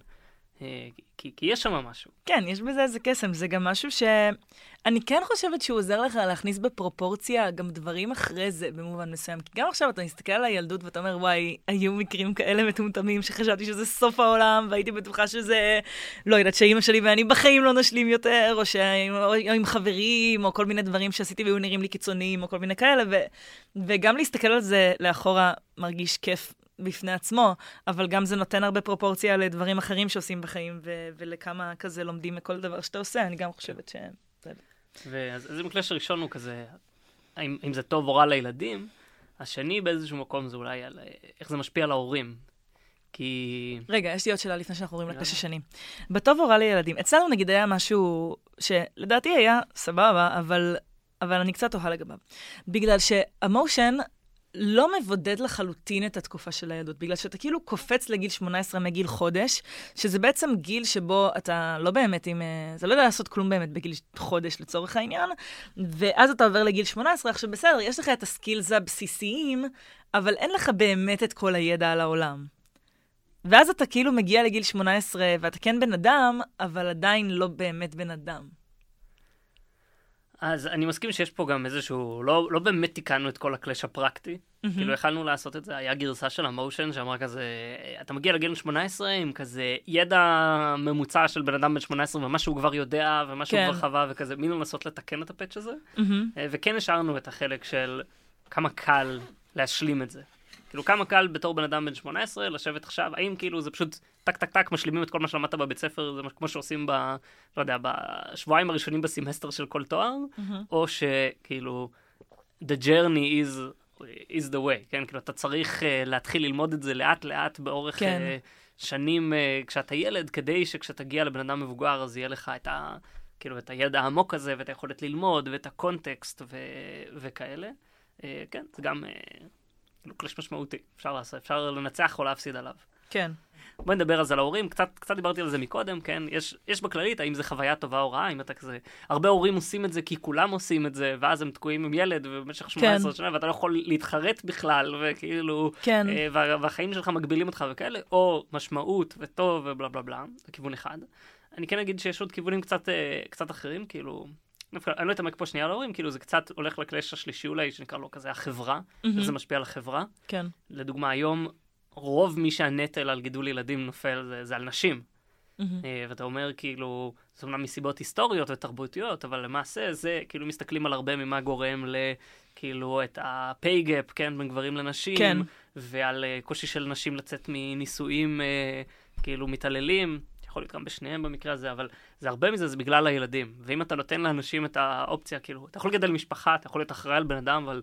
Speaker 2: אה, כי, כי יש שם משהו.
Speaker 3: כן, יש בזה איזה קסם, זה גם משהו שאני כן חושבת שהוא עוזר לך להכניס בפרופורציה גם דברים אחרי זה במובן מסוים. כי גם עכשיו אתה מסתכל על הילדות ואתה אומר, וואי, היו מקרים כאלה מטומטמים שחשבתי שזה סוף העולם, והייתי בטוחה שזה, לא יודעת, שאימא שלי ואני בחיים לא נשלים יותר, או, שעם, או עם חברים, או כל מיני דברים שעשיתי והיו נראים לי קיצוניים, או כל מיני כאלה, ו, וגם להסתכל על זה לאחורה מרגיש כיף בפני עצמו, אבל גם זה נותן הרבה פרופורציה לדברים אחרים שעושים בחיים, ו- ולכמה כזה לומדים מכל דבר שאתה עושה, אני גם חושבת ש...
Speaker 2: ואז אז אם הקלאש הראשון הוא כזה, האם, אם זה טוב או רע לילדים, השני באיזשהו מקום זה אולי על איך זה משפיע על ההורים. כי...
Speaker 3: רגע, יש לי עוד שאלה לפני שאנחנו עוברים. לקש השני. בטוב או רע לילדים, אצלנו נגיד היה משהו שלדעתי היה סבבה, אבל, אבל אני קצת תוהה לגביו. בגלל שהמושן לא מבודד לחלוטין את התקופה של הילדות, בגלל שאתה כאילו קופץ לגיל 18 מגיל חודש, שזה בעצם גיל שבו אתה לא באמת עם... אה, אתה לא יודע לעשות כלום באמת בגיל חודש לצורך העניין, ואז אתה עובר לגיל 18, עכשיו בסדר, יש לך את הסקילס הבסיסיים, אבל אין לך באמת את כל הידע על העולם. ואז אתה כאילו מגיע לגיל 18, ואתה כן בן אדם, אבל עדיין לא באמת בן אדם.
Speaker 2: אז אני מסכים שיש פה גם איזשהו, לא, לא באמת תיקנו את כל הקלאש הפרקטי.
Speaker 3: מהמם.
Speaker 2: כאילו יכלנו לעשות את זה, היה גרסה של המושן שאמרה כזה, אתה מגיע לגיל 18 עם כזה ידע ממוצע של בן אדם בן 18 ומה שהוא כבר יודע ומה שהוא
Speaker 3: כן.
Speaker 2: כבר חווה וכזה, מין לנסות לתקן את הפאץ' הזה. אה, וכן השארנו את החלק של כמה קל להשלים את זה. כאילו, כמה קל בתור בן אדם בן 18 לשבת עכשיו, האם כאילו זה פשוט טק טק טק משלימים את כל מה שלמדת בבית ספר, זה כמו שעושים ב... לא יודע, בשבועיים הראשונים בסמסטר של כל תואר,
Speaker 3: מהמם.
Speaker 2: או שכאילו, the journey is, is the way, כן? כאילו, אתה צריך אה, להתחיל ללמוד את זה לאט לאט באורך
Speaker 3: כן.
Speaker 2: אה, שנים אה, כשאתה ילד, כדי שכשתגיע לבן אדם מבוגר, אז יהיה לך את ה... כאילו, את הידע העמוק הזה, ואת היכולת ללמוד, ואת הקונטקסט, ו... וכאלה. אה, כן, זה גם אה, כאילו clash משמעותי, אפשר לעשות, אפשר לנצח או להפסיד עליו.
Speaker 3: כן.
Speaker 2: בוא נדבר אז על ההורים, קצת, קצת דיברתי על זה מקודם, כן? יש, יש בכללית, האם זה חוויה טובה או רעה, אם אתה כזה... הרבה הורים עושים את זה כי כולם עושים את זה, ואז הם תקועים עם ילד במשך 18
Speaker 3: כן.
Speaker 2: שנה, ואתה לא יכול להתחרט בכלל, וכאילו...
Speaker 3: כן.
Speaker 2: אה, וה, והחיים שלך מגבילים אותך וכאלה, או משמעות וטוב ובלה בלה בלה, זה כיוון אחד. אני כן אגיד שיש עוד כיוונים קצת, אה, קצת אחרים, כאילו... דווקא אני לא אתעמק פה שנייה על ההורים, כאילו זה קצת הולך לקלאש השלישי אולי, שנקרא לו כזה החברה,
Speaker 3: מהמם.
Speaker 2: איך זה משפיע על החברה.
Speaker 3: כן.
Speaker 2: לדוגמה, היום רוב מי שהנטל על גידול ילדים נופל זה, זה על נשים. אה, ואתה אומר, כאילו, זה אומנם מסיבות היסטוריות ותרבותיות, אבל למעשה זה, כאילו, מסתכלים על הרבה ממה גורם ל... כאילו, את ה-pay gap, כן, בין גברים לנשים.
Speaker 3: כן.
Speaker 2: ועל uh, קושי של נשים לצאת מנישואים, uh, כאילו, מתעללים. יכול להיות גם בשניהם במקרה הזה, אבל זה הרבה מזה, זה בגלל הילדים. ואם אתה נותן לאנשים את האופציה, כאילו, אתה יכול לגדל משפחה, אתה יכול להיות אחראי על בן אדם, אבל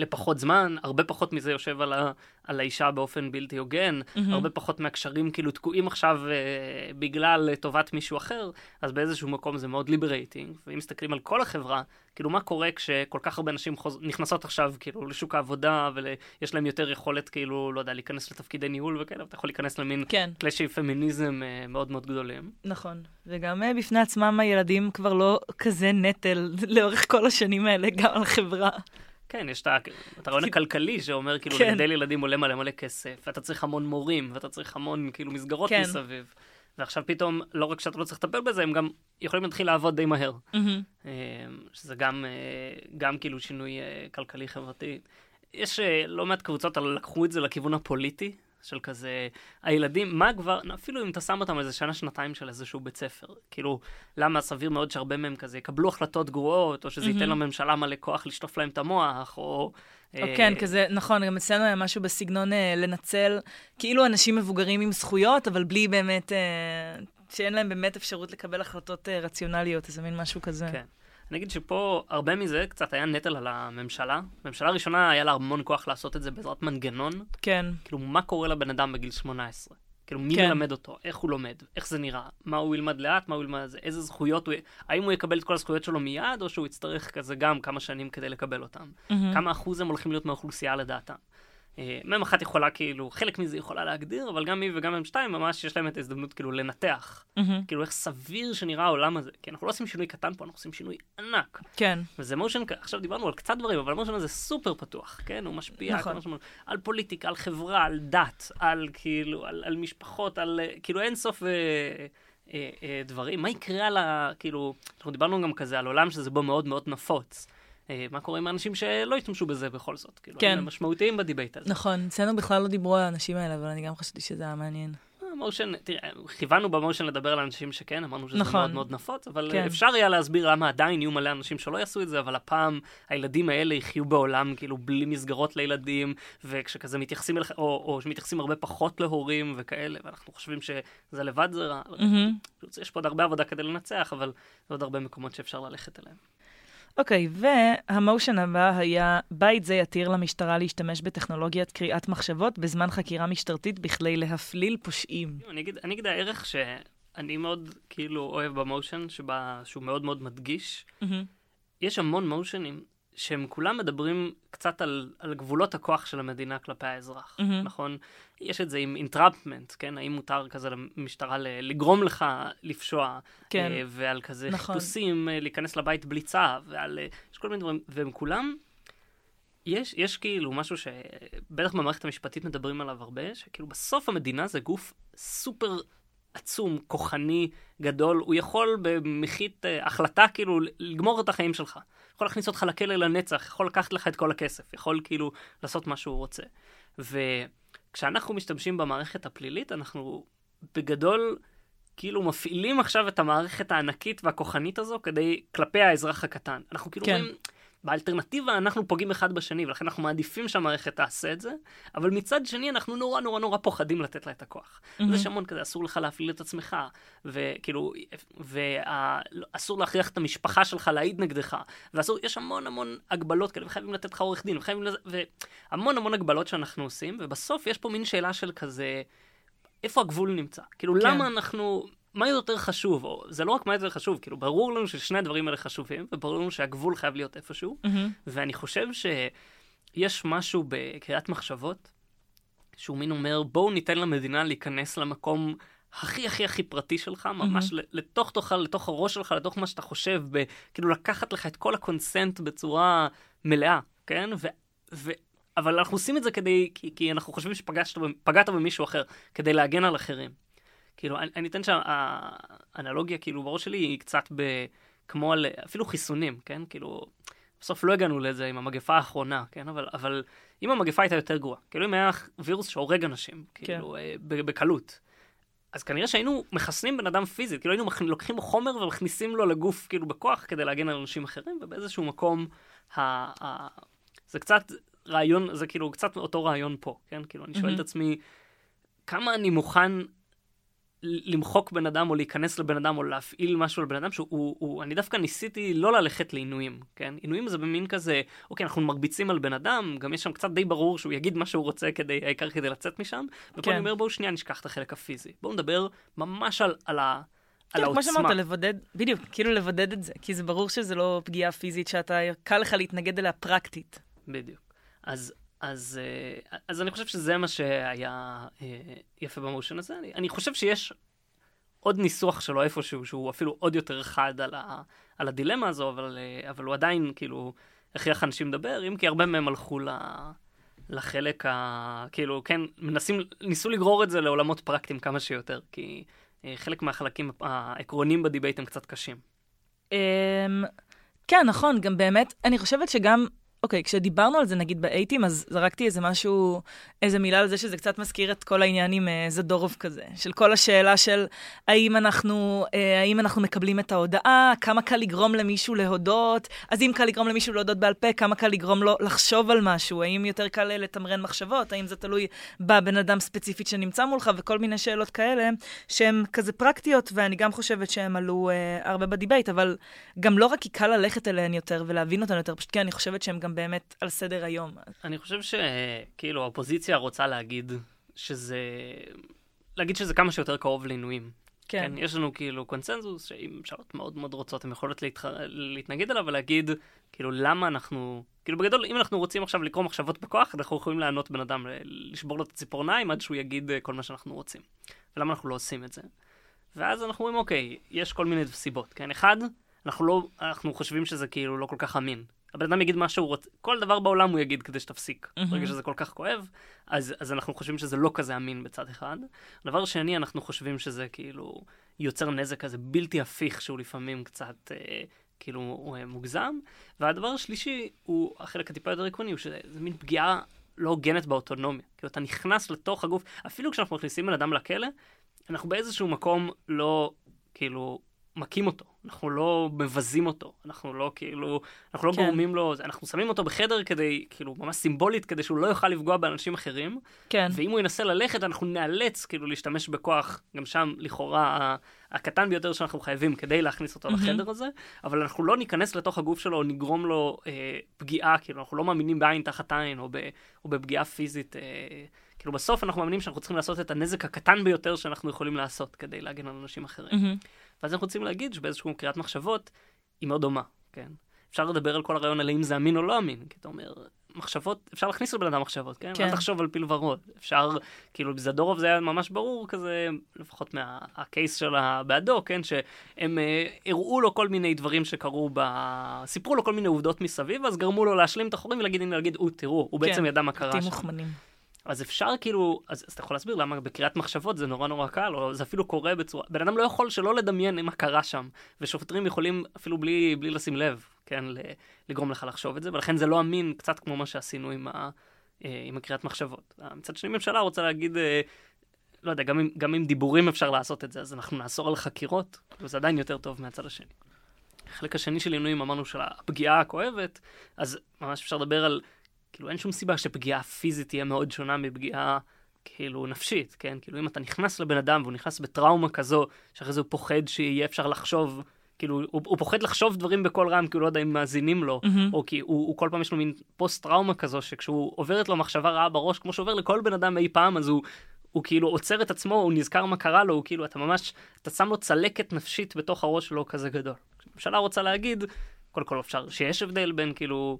Speaker 2: לפחות זמן, הרבה פחות מזה יושב על, ה, על האישה באופן בלתי הוגן,
Speaker 3: מהמם.
Speaker 2: הרבה פחות מהקשרים כאילו תקועים עכשיו אה, בגלל אה, טובת מישהו אחר, אז באיזשהו מקום זה מאוד liberating. ואם מסתכלים על כל החברה, כאילו מה קורה כשכל כך הרבה נשים חוז... נכנסות עכשיו כאילו לשוק העבודה ויש להם יותר יכולת כאילו, לא יודע, להיכנס לתפקידי ניהול וכאלה, ואתה יכול להיכנס למין
Speaker 3: כן,
Speaker 2: קלאשי פמיניזם אה, מאוד מאוד גדולים.
Speaker 3: נכון. וגם אה, בפני עצמם הילדים כבר לא כזה נטל לאורך כל השנים האלה, גם על חברה.
Speaker 2: כן, יש את הרעיון הכלכלי שאומר כאילו
Speaker 3: כן.
Speaker 2: לגדל ילדים עולה מלא מלא כסף, ואתה צריך המון מורים, ואתה צריך המון כאילו מסגרות
Speaker 3: כן.
Speaker 2: מסביב. ועכשיו פתאום, לא רק שאתה לא צריך לטפל בזה, הם גם יכולים להתחיל לעבוד די מהר. אה, שזה גם, אה, גם כאילו שינוי אה, כלכלי-חברתי. יש לא מעט קבוצות לקחו את זה לכיוון הפוליטי, של כזה, הילדים, מה כבר, אפילו אם אתה שם אותם איזה שנה-שנתיים של איזשהו בית ספר, כאילו, למה סביר מאוד שהרבה מהם כזה יקבלו החלטות גרועות, או שזה ייתן
Speaker 3: מהמם.
Speaker 2: לממשלה מלא כוח לשטוף להם את המוח, או...
Speaker 3: או
Speaker 2: אה,
Speaker 3: כן, כזה, נכון, גם אצלנו היה משהו בסגנון אה, לנצל, כאילו אנשים מבוגרים עם זכויות, אבל בלי באמת, אה, שאין להם באמת אפשרות לקבל החלטות אה, רציונליות, איזה מין משהו כזה.
Speaker 2: כן. אני אגיד שפה הרבה מזה קצת היה נטל על הממשלה. הממשלה הראשונה היה לה המון כוח לעשות את זה בעזרת מנגנון.
Speaker 3: כן,
Speaker 2: כאילו, מה קורה לבן אדם בגיל 18? כאילו, מי
Speaker 3: כן.
Speaker 2: מלמד אותו? איך הוא לומד? איך זה נראה? מה הוא ילמד לאט? מה הוא ילמד? זה? איזה זכויות הוא... האם הוא יקבל את כל הזכויות שלו מיד, או שהוא יצטרך כזה גם כמה שנים כדי לקבל אותם?
Speaker 3: מהמם.
Speaker 2: כמה אחוז הם הולכים להיות מהאוכלוסייה לדעתם? אה, מ"ם אחת יכולה כאילו, חלק מזה יכולה להגדיר, אבל גם היא וגם מ"ם שתיים ממש יש להם את ההזדמנות כאילו לנתח.
Speaker 3: מהמם.
Speaker 2: כאילו איך סביר שנראה העולם הזה. כי אנחנו לא עושים שינוי קטן פה, אנחנו עושים שינוי ענק.
Speaker 3: כן,
Speaker 2: וזה מושן, עכשיו דיברנו על קצת דברים, אבל המושן הזה סופר פתוח, כן? הוא משפיע
Speaker 3: נכון.
Speaker 2: נכון. על פוליטיקה, על חברה, על דת, על כאילו, על, על משפחות, על אה, כאילו אין סוף אה, אה, אה, דברים. מה יקרה על ה... כאילו, אנחנו דיברנו גם כזה על עולם שזה בו מאוד מאוד נפוץ. אה, מה קורה עם האנשים שלא ישתמשו בזה בכל זאת? כאילו,
Speaker 3: כן.
Speaker 2: הם משמעותיים בדיבייט הזה.
Speaker 3: נכון, אצלנו בכלל לא דיברו על האנשים האלה, אבל אני גם חשבתי שזה היה מעניין.
Speaker 2: מושן, תראה, כיוונו במושן לדבר על אנשים שכן, אמרנו שזה
Speaker 3: נכון.
Speaker 2: מאוד מאוד נפוץ, אבל
Speaker 3: כן.
Speaker 2: כן. אפשר היה להסביר למה עדיין יהיו מלא אנשים שלא יעשו את זה, אבל הפעם הילדים האלה יחיו בעולם כאילו בלי מסגרות לילדים, וכשכזה מתייחסים אליך, או, או שמתייחסים הרבה פחות להורים וכאלה, ואנחנו חושבים שזה לבד זה רע.
Speaker 3: מהמם.
Speaker 2: יש פה עוד הרבה עבודה כדי לנצח, אבל זה עוד הרבה מקומות שאפשר ללכת אליהם.
Speaker 3: אוקיי, והמושן הבא היה, בית זה יתיר למשטרה להשתמש בטכנולוגיית קריאת מחשבות בזמן חקירה משטרתית בכדי להפליל פושעים.
Speaker 2: אני אגיד, אני אגיד הערך שאני מאוד כאילו אוהב במושן, שבה, שהוא מאוד מאוד מדגיש,
Speaker 3: מהמם.
Speaker 2: יש המון מושנים שהם כולם מדברים קצת על, על גבולות הכוח של המדינה כלפי האזרח, mm-hmm. נכון? יש את זה עם אינטראפמנט, כן? האם מותר כזה למשטרה לגרום לך לפשוע,
Speaker 3: כן.
Speaker 2: אה, ועל כזה
Speaker 3: נכון.
Speaker 2: נכון. חיפושים, אה, להיכנס לבית בלי צו, ועל... אה, יש כל מיני דברים, והם כולם... יש, יש כאילו משהו שבטח במערכת המשפטית מדברים עליו הרבה, שכאילו בסוף המדינה זה גוף סופר עצום, כוחני, גדול, הוא יכול במחית אה, החלטה כאילו לגמור את החיים שלך. יכול להכניס אותך לכלא לנצח, יכול לקחת לך את כל הכסף, יכול כאילו לעשות מה שהוא רוצה. וכשאנחנו משתמשים במערכת הפלילית, אנחנו בגדול כאילו מפעילים עכשיו את המערכת הענקית והכוחנית הזו כדי, כלפי האזרח הקטן. אנחנו כאילו
Speaker 3: כן.
Speaker 2: אומרים, באלטרנטיבה אנחנו פוגעים אחד בשני, ולכן אנחנו מעדיפים שהמערכת תעשה את זה, אבל מצד שני אנחנו נורא נורא נורא פוחדים לתת לה את הכוח. Mm-hmm. אז יש המון כזה, אסור לך להפליל את עצמך, וכאילו, ואסור להכריח את המשפחה שלך להעיד נגדך, ואסור, יש המון המון הגבלות כאלה, וחייבים לתת לך עורך דין, וחייבים לזה, והמון המון הגבלות שאנחנו עושים, ובסוף יש פה מין שאלה של כזה, איפה הגבול נמצא? כאילו, כן. למה אנחנו... מה יותר חשוב, או זה לא רק מה יותר חשוב, כאילו ברור לנו ששני הדברים האלה חשובים, וברור לנו שהגבול חייב להיות איפשהו, mm-hmm. ואני חושב שיש משהו בקריאת מחשבות, שהוא מין אומר, בואו ניתן למדינה להיכנס למקום הכי הכי הכי פרטי שלך, ממש mm-hmm. לתוך תוך, לתוך הראש שלך, לתוך מה שאתה חושב, ב, כאילו לקחת לך את כל הקונסנט בצורה מלאה, כן? ו, ו, אבל אנחנו עושים את זה כדי, כי, כי אנחנו חושבים שפגעת במישהו אחר, כדי להגן על אחרים. כאילו, אני, אני אתן שהאנלוגיה, כאילו, בראש שלי היא קצת ב... כמו על אפילו חיסונים, כן? כאילו, בסוף לא הגענו לזה עם המגפה האחרונה, כן? אבל, אבל אם המגפה הייתה יותר גרועה, כאילו אם היה וירוס שהורג אנשים, כאילו, כן. בקלות, אז כנראה שהיינו מחסנים בן אדם פיזית, כאילו היינו לוקחים חומר ומכניסים לו לגוף, כאילו, בכוח, כדי להגן על אנשים אחרים, ובאיזשהו מקום, ה, ה, זה קצת רעיון, זה כאילו קצת אותו רעיון פה, כן? כאילו, אני שואל mm-hmm. את עצמי, כמה אני מוכן למחוק בן אדם או להיכנס לבן אדם או להפעיל משהו על בן אדם שהוא, הוא, אני דווקא ניסיתי לא ללכת לעינויים, כן? עינויים זה במין כזה, אוקיי, אנחנו מרביצים על בן אדם, גם יש שם קצת די ברור שהוא יגיד מה שהוא רוצה כדי, העיקר כדי לצאת משם, ופה כן. אני אומר בואו שנייה נשכח את החלק הפיזי, בואו נדבר ממש על, על ה...
Speaker 3: כן, כמו שאמרת, לבודד, בדיוק, כאילו לבודד את זה, כי זה ברור שזה לא פגיעה פיזית שאתה, קל לך להתנגד אליה פרקטית.
Speaker 2: בדיוק. אז אז, אה, אז אני חושב שזה מה שהיה אה, יפה במושן הזה. אני, אני חושב שיש עוד ניסוח שלו איפשהו, שהוא אפילו עוד יותר חד על, ה, על הדילמה הזו, אבל, אה, אבל הוא עדיין כאילו הכריח אנשים לדבר, אם כי הרבה מהם הלכו ל, לחלק ה... כאילו, כן, מנסים, ניסו לגרור את זה לעולמות פרקטיים כמה שיותר, כי חלק מהחלקים העקרוניים בדיבייט הם קצת קשים.
Speaker 3: אמ, כן, נכון, גם באמת, אני חושבת שגם אוקיי, כשדיברנו על זה נגיד באייטים, אז זרקתי איזה משהו, איזה מילה על זה שזה קצת מזכיר את כל העניין עם אה, זדורוב כזה, של כל השאלה של האם אנחנו, אה, האם אנחנו מקבלים את ההודעה, כמה קל לגרום למישהו להודות, אז אם קל לגרום למישהו להודות בעל פה, כמה קל לגרום לו לחשוב על משהו, האם יותר קל לתמרן מחשבות, האם זה תלוי בבן אדם ספציפית שנמצא מולך, וכל מיני שאלות כאלה, שהן כזה פרקטיות, ואני גם חושבת שהן עלו אה, הרבה בדיבייט, אבל גם לא רק כי קל ללכת אליהן יותר ולהבין אותן יותר, פשוט כי אני חושבת שהן גם גם באמת על סדר היום.
Speaker 2: אני חושב שכאילו האופוזיציה רוצה להגיד שזה, להגיד שזה כמה שיותר קרוב לעינויים. כן. כן. יש לנו כאילו קונצנזוס שאם ממשלות מאוד מאוד רוצות, הן יכולות להתח... להתנגד אליו ולהגיד, כאילו, למה אנחנו... כאילו, בגדול, אם אנחנו רוצים עכשיו לקרוא מחשבות בכוח, אנחנו יכולים לענות בן אדם, לשבור לו את הציפורניים עד שהוא יגיד אה, כל מה שאנחנו רוצים. ולמה אנחנו לא עושים את זה? ואז אנחנו אומרים, אוקיי, יש כל מיני סיבות, כן? אחד, אנחנו לא, אנחנו חושבים שזה כאילו לא כל כך אמין. הבן אדם יגיד מה שהוא רוצה, כל דבר בעולם הוא יגיד כדי שתפסיק. Mm-hmm. ברגע שזה כל כך כואב, אז, אז אנחנו חושבים שזה לא כזה אמין בצד אחד. דבר שני, אנחנו חושבים שזה כאילו יוצר נזק כזה בלתי הפיך, שהוא לפעמים קצת אה, כאילו הוא, אה, מוגזם. והדבר השלישי הוא החלק הטיפה יותר עקרוני, הוא שזה מין פגיעה לא הוגנת באוטונומיה. כאילו אתה נכנס לתוך הגוף, אפילו כשאנחנו מכניסים בן אדם לכלא, אנחנו באיזשהו מקום לא, כאילו, מכים אותו, אנחנו לא מבזים אותו, אנחנו לא כאילו, אנחנו לא כן. גורמים לו, אנחנו שמים אותו בחדר כדי, כאילו, ממש סימבולית, כדי שהוא לא יוכל לפגוע באנשים אחרים. כן. ואם הוא ינסה ללכת, אנחנו נאלץ כאילו להשתמש בכוח, גם שם לכאורה הקטן ביותר שאנחנו חייבים כדי להכניס אותו mm-hmm. לחדר הזה, אבל אנחנו לא ניכנס לתוך הגוף שלו או נגרום לו אה, פגיעה, כאילו, אנחנו לא מאמינים בעין תחת עין או, ב, או בפגיעה פיזית. אה, כאילו בסוף אנחנו מאמינים שאנחנו צריכים לעשות את הנזק הקטן ביותר שאנחנו יכולים לעשות כדי להגן על אנשים אחרים. Mm-hmm. ואז אנחנו רוצים להגיד שבאיזשהו קריאת מחשבות היא מאוד דומה, כן? אפשר לדבר על כל הרעיון על האם זה אמין או לא אמין, כי אתה אומר, מחשבות, אפשר להכניס לבן אדם מחשבות, כן? כן. אל תחשוב על פיל ורוד. אפשר, כאילו, בזדורוב זה היה ממש ברור כזה, לפחות מהקייס של בעדו, כן? שהם אה, הראו לו כל מיני דברים שקרו ב... סיפרו לו כל מיני עובדות מסביב, אז גרמו לו להשלים את החורים ולהגיד, הנה, להגיד, הוא, תראו, הוא כן. בעצם ידע מה קרה שם. מוכמנים. אז אפשר כאילו, אז, אז אתה יכול להסביר למה בקריאת מחשבות זה נורא נורא קל, או זה אפילו קורה בצורה, בן אדם לא יכול שלא לדמיין מה קרה שם, ושוטרים יכולים אפילו בלי, בלי לשים לב, כן, לגרום לך לחשוב את זה, ולכן זה לא אמין, קצת כמו מה שעשינו עם, ה, אה, עם הקריאת מחשבות. מצד שני, ממשלה רוצה להגיד, אה, לא יודע, גם עם, גם עם דיבורים אפשר לעשות את זה, אז אנחנו נאסור על חקירות, וזה עדיין יותר טוב מהצד השני. החלק השני של עינויים אמרנו של הפגיעה הכואבת, אז ממש אפשר לדבר על, כאילו אין שום סיבה שפגיעה פיזית תהיה מאוד שונה מפגיעה כאילו נפשית, כן? כאילו אם אתה נכנס לבן אדם והוא נכנס בטראומה כזו, שאחרי זה הוא פוחד שיהיה אפשר לחשוב, כאילו הוא, הוא פוחד לחשוב דברים בקול רם, כי הוא לא יודע אם מאזינים לו,
Speaker 3: מהמם.
Speaker 2: או כי הוא, הוא כל פעם יש לו מין פוסט טראומה כזו, שכשהוא עוברת לו מחשבה רעה בראש, כמו שעובר לכל בן אדם אי פעם, אז הוא... הוא כאילו עוצר את עצמו, הוא נזכר מה קרה לו, הוא כאילו, אתה ממש, אתה שם לו צלקת נפשית בתוך הראש שלו כזה גדול. כשהממשלה רוצה להגיד, קודם כל אפשר שיש הבדל בין כאילו,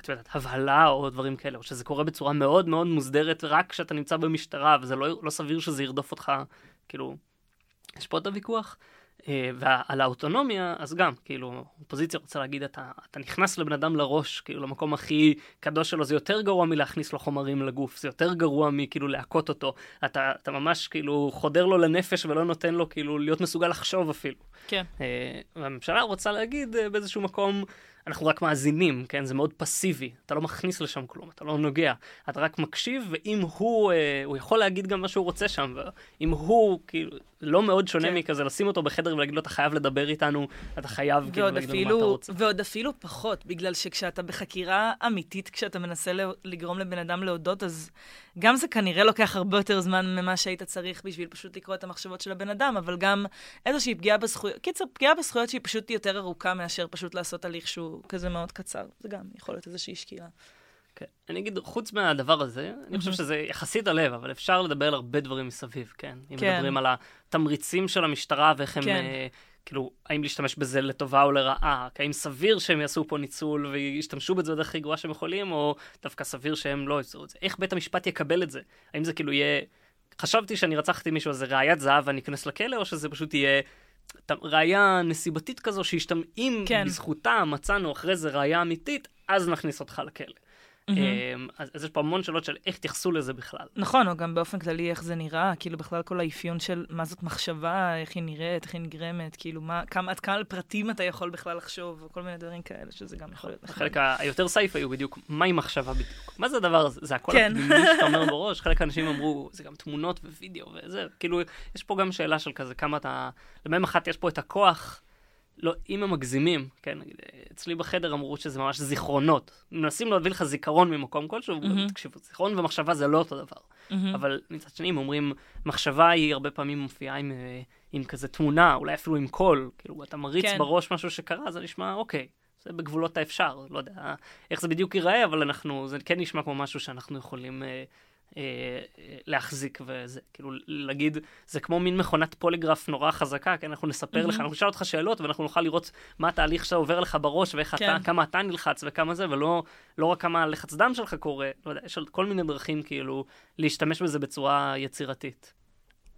Speaker 2: את יודעת, הבהלה או דברים כאלה, או שזה קורה בצורה מאוד מאוד מוסדרת רק כשאתה נמצא במשטרה, וזה לא, לא סביר שזה ירדוף אותך, כאילו, יש פה את הוויכוח. אה, ועל האוטונומיה, אז גם, כאילו, אופוזיציה רוצה להגיד, אתה, אתה נכנס לבן אדם לראש, כאילו, למקום הכי קדוש שלו, זה יותר גרוע מלהכניס לו חומרים לגוף, זה יותר גרוע מכאילו להכות אותו. אתה, אתה ממש כאילו חודר לו לנפש ולא נותן לו כאילו להיות מסוגל לחשוב אפילו.
Speaker 3: כן.
Speaker 2: אה, והממשלה רוצה להגיד אה, באיזשהו מקום, אנחנו רק מאזינים, כן? זה מאוד פסיבי. אתה לא מכניס לשם כלום, אתה לא נוגע. אתה רק מקשיב, ואם הוא, אה, הוא יכול להגיד גם מה שהוא רוצה שם, ואם הוא, כאילו, לא מאוד שונה
Speaker 3: כן.
Speaker 2: מכזה, לשים אותו בחדר ולהגיד לו, אתה חייב לדבר איתנו, אתה חייב, כאילו, להגיד לנו מה אתה
Speaker 3: אפילו,
Speaker 2: רוצה.
Speaker 3: ועוד אפילו פחות, בגלל שכשאתה בחקירה אמיתית, כשאתה מנסה לגרום לבן אדם להודות, אז גם זה כנראה לוקח הרבה יותר זמן ממה שהיית צריך בשביל פשוט לקרוא את המחשבות של הבן אדם, אבל גם איזושהי פגיעה בזכויות, קיצר, פגיעה בזכויות שהיא פשוט יותר ארוכה מאשר פשוט לעשות הליך שהוא כזה מאוד קצר. זה גם יכול להיות איזושהי שקיעה.
Speaker 2: כן. אני אגיד, חוץ מהדבר הזה, אני חושב שזה יחסית הלב, אבל אפשר לדבר על הרבה דברים מסביב, כן? אם
Speaker 3: כן.
Speaker 2: מדברים על התמריצים של המשטרה ואיך הם,
Speaker 3: כן.
Speaker 2: אה, כאילו, האם להשתמש בזה לטובה או לרעה, האם סביר שהם יעשו פה ניצול וישתמשו בזה בדרך הכי גרועה שהם יכולים, או דווקא סביר שהם לא יעשו את זה. איך בית המשפט יקבל את זה? האם זה כאילו יהיה... חשבתי שאני רצחתי מישהו, אז זה ראיית זהב ואני אכנס לכלא, או שזה פשוט יהיה... ראייה נסיבתית כזו, שישתמ... אם
Speaker 3: כן.
Speaker 2: בזכותה מצאנו אחרי זה ראייה אמיתית, אז נכניס אותך לכלא. אמ, אז, אז יש פה המון שאלות של איך תייחסו לזה בכלל.
Speaker 3: נכון, או גם באופן כללי איך זה נראה, כאילו בכלל כל האפיון של מה זאת מחשבה, איך היא נראית, איך היא נגרמת, כאילו מה, כמה, עד כמה פרטים אתה יכול בכלל לחשוב, וכל מיני דברים כאלה, שזה גם יכול להיות נחמד.
Speaker 2: החלק היותר סייף היו בדיוק, מהי מחשבה בדיוק? מה זה הדבר הזה? זה הכל
Speaker 3: כן.
Speaker 2: הפנימי שאתה אומר בראש? חלק האנשים אמרו, זה גם תמונות ווידאו וזה, כאילו, יש פה גם שאלה של כזה, כמה אתה... למהם אחת יש פה את הכוח, לא, אם הם מגזימים, כן, נגיד, אצלי בחדר אמרו שזה ממש זיכרונות. מנסים להביא לך זיכרון ממקום כלשהו,
Speaker 3: מהמם.
Speaker 2: תקשיבו, זיכרון ומחשבה זה לא אותו דבר.
Speaker 3: מהמם.
Speaker 2: אבל מצד שני, הם אומרים, מחשבה היא הרבה פעמים מופיעה עם, אה, עם כזה תמונה, אולי אפילו עם קול, כאילו, אתה מריץ
Speaker 3: כן.
Speaker 2: בראש משהו שקרה, זה נשמע, אוקיי, זה בגבולות האפשר, לא יודע איך זה בדיוק ייראה, אבל אנחנו, זה כן נשמע כמו משהו שאנחנו יכולים אה, להחזיק וזה, כאילו, להגיד, זה כמו מין מכונת פוליגרף נורא חזקה, כן, אנחנו נספר לך, אנחנו נשאל אותך שאלות, ואנחנו נוכל לראות מה התהליך שעובר לך בראש, ואיך
Speaker 3: כן.
Speaker 2: אתה, כמה אתה נלחץ וכמה זה, ולא לא רק כמה לחץ דם שלך קורה, לא יודע, יש עוד כל מיני דרכים, כאילו, להשתמש בזה בצורה יצירתית.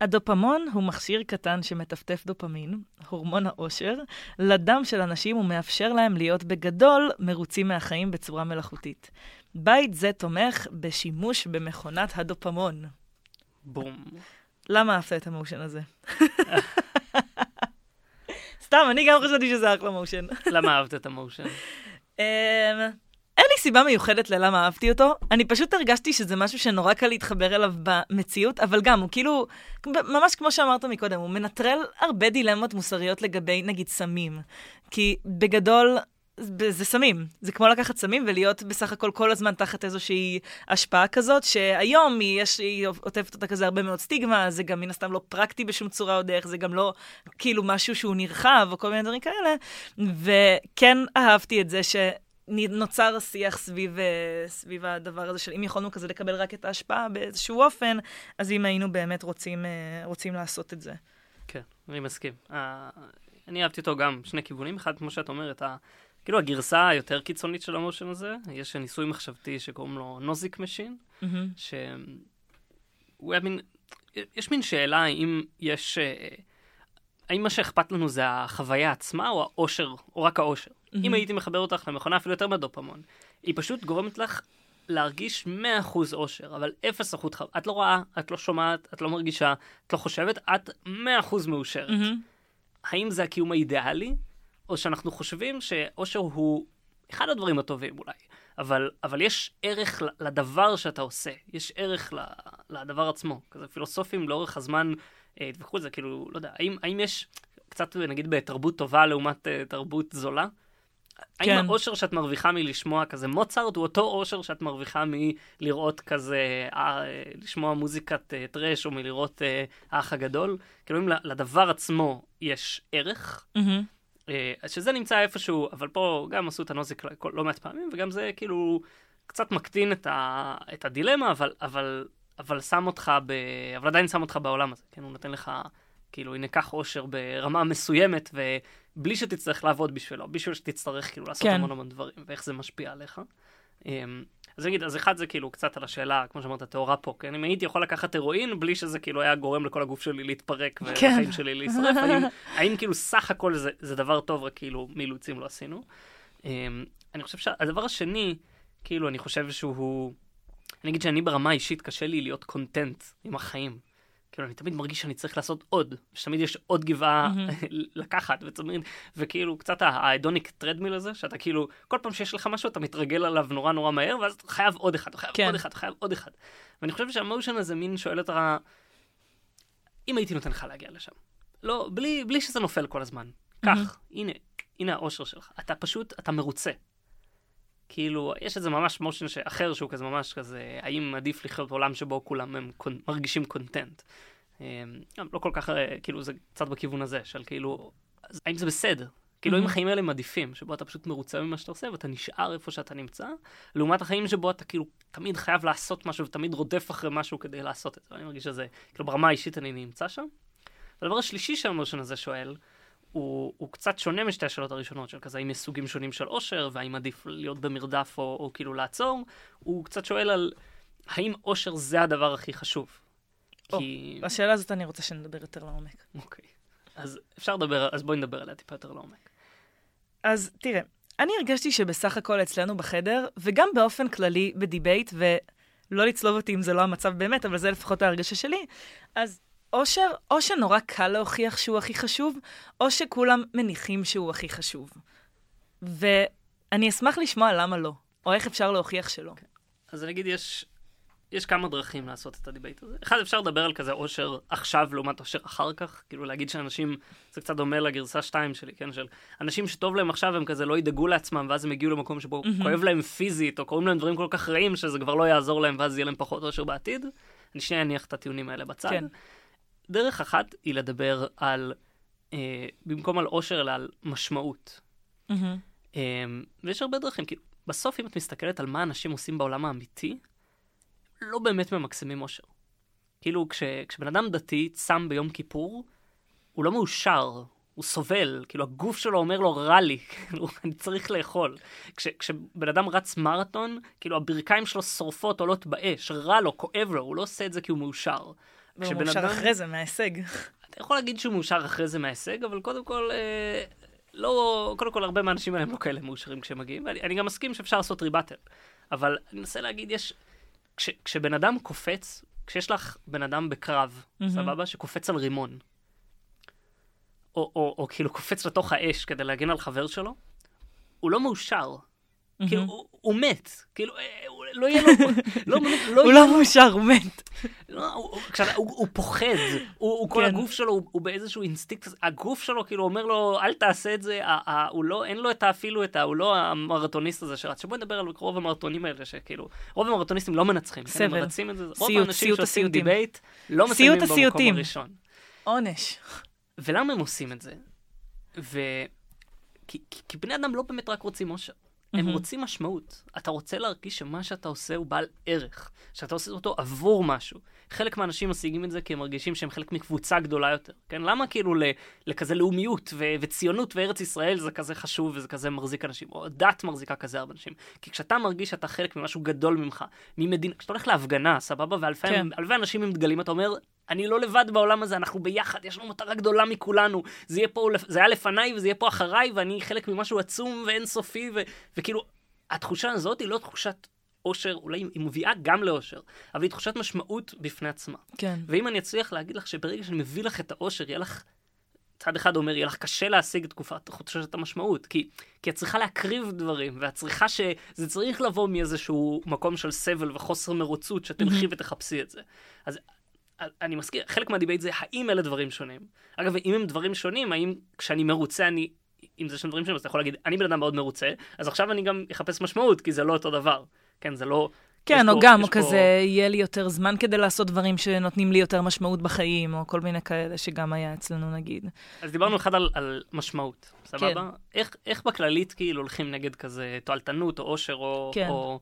Speaker 3: הדופמון הוא מכשיר קטן שמטפטף דופמין, הורמון האושר, לדם של אנשים ומאפשר להם להיות בגדול מרוצים מהחיים בצורה מלאכותית. בית זה תומך בשימוש במכונת הדופמון.
Speaker 2: בום.
Speaker 3: למה אהבת את המושן הזה? סתם, אני גם חשבתי שזה אחלה מושן.
Speaker 2: למה אהבת את המושן?
Speaker 3: אמ, אין לי סיבה מיוחדת ללמה אהבתי אותו, אני פשוט הרגשתי שזה משהו שנורא קל להתחבר אליו במציאות, אבל גם, הוא כאילו, ממש כמו שאמרת מקודם, הוא מנטרל הרבה דילמות מוסריות לגבי, נגיד, סמים. כי בגדול, זה סמים. זה כמו לקחת סמים ולהיות בסך הכל כל הזמן תחת איזושהי השפעה כזאת, שהיום היא, יש, היא עוטפת אותה כזה הרבה מאוד סטיגמה, זה גם מן הסתם לא פרקטי בשום צורה או דרך, זה גם לא כאילו משהו שהוא נרחב או כל מיני דברים כאלה. וכן אהבתי את זה ש... נוצר השיח סביב, אה, סביב הדבר הזה של אם יכולנו כזה לקבל רק את ההשפעה באיזשהו אופן, אז אם היינו באמת רוצים, אה, רוצים לעשות את זה.
Speaker 2: כן, אני מסכים. אה, אני אהבתי אותו גם שני כיוונים. אחד, כמו שאת אומרת. כאילו הגרסה היותר קיצונית של ה motion הזה, יש ניסוי מחשבתי שקוראים לו Nozick machine,
Speaker 3: מהמם.
Speaker 2: שהוא היה מין, יש מין שאלה האם יש, אה, האם מה שאכפת לנו זה החוויה עצמה או האושר, או רק האושר. אם הייתי מחבר אותך למכונה אפילו יותר מהדופמון, היא פשוט גורמת לך להרגיש 100% אושר, אבל 0% חו... את לא רואה, את לא שומעת, את לא מרגישה, את לא חושבת, את 100% מאושרת. האם זה הקיום האידיאלי, או שאנחנו חושבים שאושר הוא אחד הדברים הטובים אולי, אבל, אבל יש ערך לדבר שאתה עושה, יש ערך לדבר עצמו. כזה פילוסופים לאורך הזמן אה, התווכחו על זה, כאילו, לא יודע, האם, האם יש... קצת נגיד בתרבות טובה לעומת uh, תרבות זולה.
Speaker 3: כן.
Speaker 2: האם האושר שאת מרוויחה מלשמוע כזה מוצרט הוא אותו אושר שאת מרוויחה מלראות כזה, אה, לשמוע מוזיקת אה, טרש או מלראות אה, האח הגדול? כאילו אם לדבר עצמו יש ערך,
Speaker 3: מהמם.
Speaker 2: אה, שזה נמצא איפשהו, אבל פה גם עשו את הנוזק לא- לא מעט פעמים, וגם זה כאילו קצת מקטין את, ה, את הדילמה, אבל, אבל, אבל שם אותך, ב, אבל עדיין שם אותך בעולם הזה, כן? הוא נותן לך, כאילו, הנה, קח אושר ברמה מסוימת, ובלי שתצטרך לעבוד בשבילו, בשביל שתצטרך כאילו לעשות
Speaker 3: כן.
Speaker 2: המון המון דברים, ואיך זה משפיע עליך. אז נגיד, אז אחד זה כאילו קצת על השאלה, כמו שאמרת, טהורה פה, כן? אם הייתי יכול לקחת הירואין בלי שזה כאילו היה גורם לכל הגוף שלי להתפרק
Speaker 3: כן.
Speaker 2: והחיים שלי להישרף, [laughs] האם, האם כאילו סך הכל זה, זה דבר טוב, רק כאילו מאילוצים לא עשינו? אמ, אני חושב שהדבר השני, כאילו, אני חושב שהוא... אני אגיד שאני ברמה האישית קשה לי להיות קונטנט עם החיים. כאילו, אני תמיד מרגיש שאני צריך לעשות עוד, שתמיד יש עוד גבעה [laughs] לקחת, ותמיד, וכאילו, קצת ההדוניק טרדמיל הזה, שאתה כאילו, כל פעם שיש לך משהו, אתה מתרגל עליו נורא נורא מהר, ואז אתה חייב עוד אחד, אתה חייב
Speaker 3: כן.
Speaker 2: עוד אחד, אתה חייב עוד אחד. ואני חושב שהמושן הזה מין שואל אותך, אם הייתי נותן לך להגיע לשם, לא, בלי, בלי שזה נופל כל הזמן, קח, הנה, הנה האושר שלך, אתה פשוט, אתה מרוצה. כאילו, יש איזה ממש מושן אחר שהוא כזה ממש כזה, האם עדיף לחיות בעולם שבו כולם הם קונ... מרגישים קונטנט. אמ, לא כל כך, אה, כאילו, זה קצת בכיוון הזה, של כאילו, אז האם זה בסדר? כאילו, אם
Speaker 3: Mhm.
Speaker 2: החיים האלה הם עדיפים, שבו אתה פשוט מרוצה ממה שאתה עושה, ואתה נשאר איפה שאתה נמצא, לעומת החיים שבו אתה כאילו תמיד חייב לעשות משהו, ותמיד רודף אחרי משהו כדי לעשות את זה. ואני מרגיש שזה, כאילו, ברמה האישית אני נמצא שם. והדבר השלישי שהמושן הזה שואל, הוא, הוא קצת שונה משתי השאלות הראשונות, של כזה, האם יש סוגים שונים של אושר, והאם עדיף להיות במרדף או, או כאילו לעצור, הוא קצת שואל על האם אושר זה הדבר הכי חשוב.
Speaker 3: או,
Speaker 2: כי...
Speaker 3: בשאלה הזאת אני רוצה שנדבר יותר לעומק.
Speaker 2: אוקיי. אז אפשר לדבר, אז בואי נדבר עליה טיפה יותר לעומק.
Speaker 3: אז תראה, אני הרגשתי שבסך הכל אצלנו בחדר, וגם באופן כללי בדיבייט, ולא לצלוב אותי אם זה לא המצב באמת, אבל זה לפחות ההרגשה שלי, אז אושר, או שנורא קל להוכיח שהוא הכי חשוב, או שכולם מניחים שהוא הכי חשוב. ואני אשמח לשמוע למה לא, או איך אפשר להוכיח שלא.
Speaker 2: אז אני אגיד, יש, יש כמה דרכים לעשות את ה debate הזה. אחד, אפשר לדבר על כזה אושר עכשיו לעומת אושר אחר כך. כאילו להגיד שאנשים, זה קצת דומה לגרסה 2 שלי, כן? של אנשים שטוב להם עכשיו, הם כזה לא ידאגו לעצמם, ואז הם יגיעו למקום שבו
Speaker 3: מהמם.
Speaker 2: כואב להם פיזית, או קוראים להם דברים כל כך רעים, שזה כבר לא יעזור להם, ואז יהיה להם פחות אושר בעתיד. אני שנייה אניח את הטיעונים האלה בצד.
Speaker 3: כן.
Speaker 2: דרך אחת היא לדבר על, אה, במקום על אושר, אלא על משמעות.
Speaker 3: מהמם.
Speaker 2: Um, ויש הרבה דרכים, כאילו, בסוף אם את מסתכלת על מה אנשים עושים בעולם האמיתי, לא באמת ממקסמים אושר. כאילו, כש, כשבן אדם דתי צם ביום כיפור, הוא לא מאושר, הוא סובל, כאילו הגוף שלו אומר לו רע לי, [laughs] כאילו, אני צריך לאכול. כש, כשבן אדם רץ מרתון, כאילו הברכיים שלו שורפות, עולות באש, רע לו, כואב לו, הוא לא עושה את זה כי הוא מאושר.
Speaker 3: והוא
Speaker 2: כשבן
Speaker 3: מאושר
Speaker 2: אדם-
Speaker 3: אחרי זה מההישג.
Speaker 2: אתה יכול להגיד שהוא מאושר אחרי זה מההישג, אבל קודם כל, אה, לא, קודם כל הרבה מהאנשים האלה הם לא כאלה מאושרים כשהם מגיעים, ואני אני גם מסכים שאפשר לעשות ריבטל. אבל אני מנסה להגיד, יש, כש, כשבן אדם קופץ, כשיש לך בן אדם בקרב,
Speaker 3: מהמם.
Speaker 2: סבבה? שקופץ על רימון, או, או, או כאילו קופץ לתוך האש כדי להגן על חבר שלו, הוא לא מאושר. כאילו, הוא, הוא מת. כאילו, אה, הוא, לא יהיה לו... לא, באמת, לא
Speaker 3: הוא
Speaker 2: יהיה
Speaker 3: לא מאושר, הוא מת.
Speaker 2: לא, הוא, הוא, כשאתה- הוא, הוא פוחד, הוא, הוא כל
Speaker 3: כן.
Speaker 2: הגוף שלו, הוא, הוא באיזשהו אינסטינקט, הגוף שלו כאילו אומר לו, אל תעשה את זה, ה, ה, הוא לא, אין לו את אפילו את ה... הוא לא המרתוניסט הזה שרץ. שבוא נדבר על רוב המרתונים האלה, שכאילו, רוב המרתוניסטים לא מנצחים, כן, הם
Speaker 3: סבל.
Speaker 2: מבצעים את זה, רוב האנשים שעושים. debate, לא מסיימים במקום. הראשון.
Speaker 3: עונש.
Speaker 2: ולמה הם עושים את זה? ו... כי, כי, כי בני אדם לא באמת רק רוצים אושר. הם. רוצים משמעות. אתה רוצה להרגיש שמה שאתה עושה הוא בעל ערך, שאתה עושה אותו עבור משהו. חלק מהאנשים משיגים את זה כי הם מרגישים שהם חלק מקבוצה גדולה יותר. כן? למה כאילו לכזה לאומיות ו- וציונות וארץ ישראל זה כזה חשוב וזה כזה מחזיק אנשים, או דת מחזיקה כזה הרבה אנשים. כי כשאתה מרגיש שאתה חלק ממשהו גדול ממך, ממדינה, כשאתה הולך להפגנה, סבבה, ואלפי
Speaker 3: כן.
Speaker 2: אנשים עם דגלים, אתה אומר, אני לא לבד בעולם הזה, אנחנו ביחד, יש לנו מטרה גדולה מכולנו. זה פה, זה היה לפניי וזה יהיה פה אחריי, ואני חלק ממשהו עצום ואינסופי, ו- וכאילו, התחושה הזאת היא לא תחושת אושר, אולי היא מביאה גם לאושר, אבל היא תחושת משמעות בפני עצמה.
Speaker 3: כן.
Speaker 2: ואם אני אצליח להגיד לך שברגע שאני מביא לך את האושר, יהיה לך, צד אחד אומר, יהיה לך קשה להשיג תקופת תחושת המשמעות, כי, כי את צריכה להקריב דברים, ואת צריכה ש... זה צריך לבוא מאיזשהו מקום של סבל וחוסר מרוצות, שתלכי ותחפשי את זה. אז אני מזכיר, חלק מהדיבייט זה האם אלה דברים שונים. אגב, אם הם דברים שונים, האם כשאני מרוצה אני, אם זה שני דברים שונים, אז אתה יכול להגיד, אני בן אדם מאוד מרוצה, אז עכשיו אני גם אחפש משמעות, כי זה לא אותו דבר. כן, זה לא...
Speaker 3: כן, או
Speaker 2: פה,
Speaker 3: גם, או
Speaker 2: פה...
Speaker 3: כזה, יהיה לי יותר זמן כדי לעשות דברים שנותנים לי יותר משמעות בחיים, או כל מיני כאלה שגם היה אצלנו, נגיד.
Speaker 2: אז דיברנו אחד על, על משמעות, סבבה? כן. איך, איך בכללית כאילו הולכים נגד כזה תועלתנות, או עושר, או...
Speaker 3: כן.
Speaker 2: או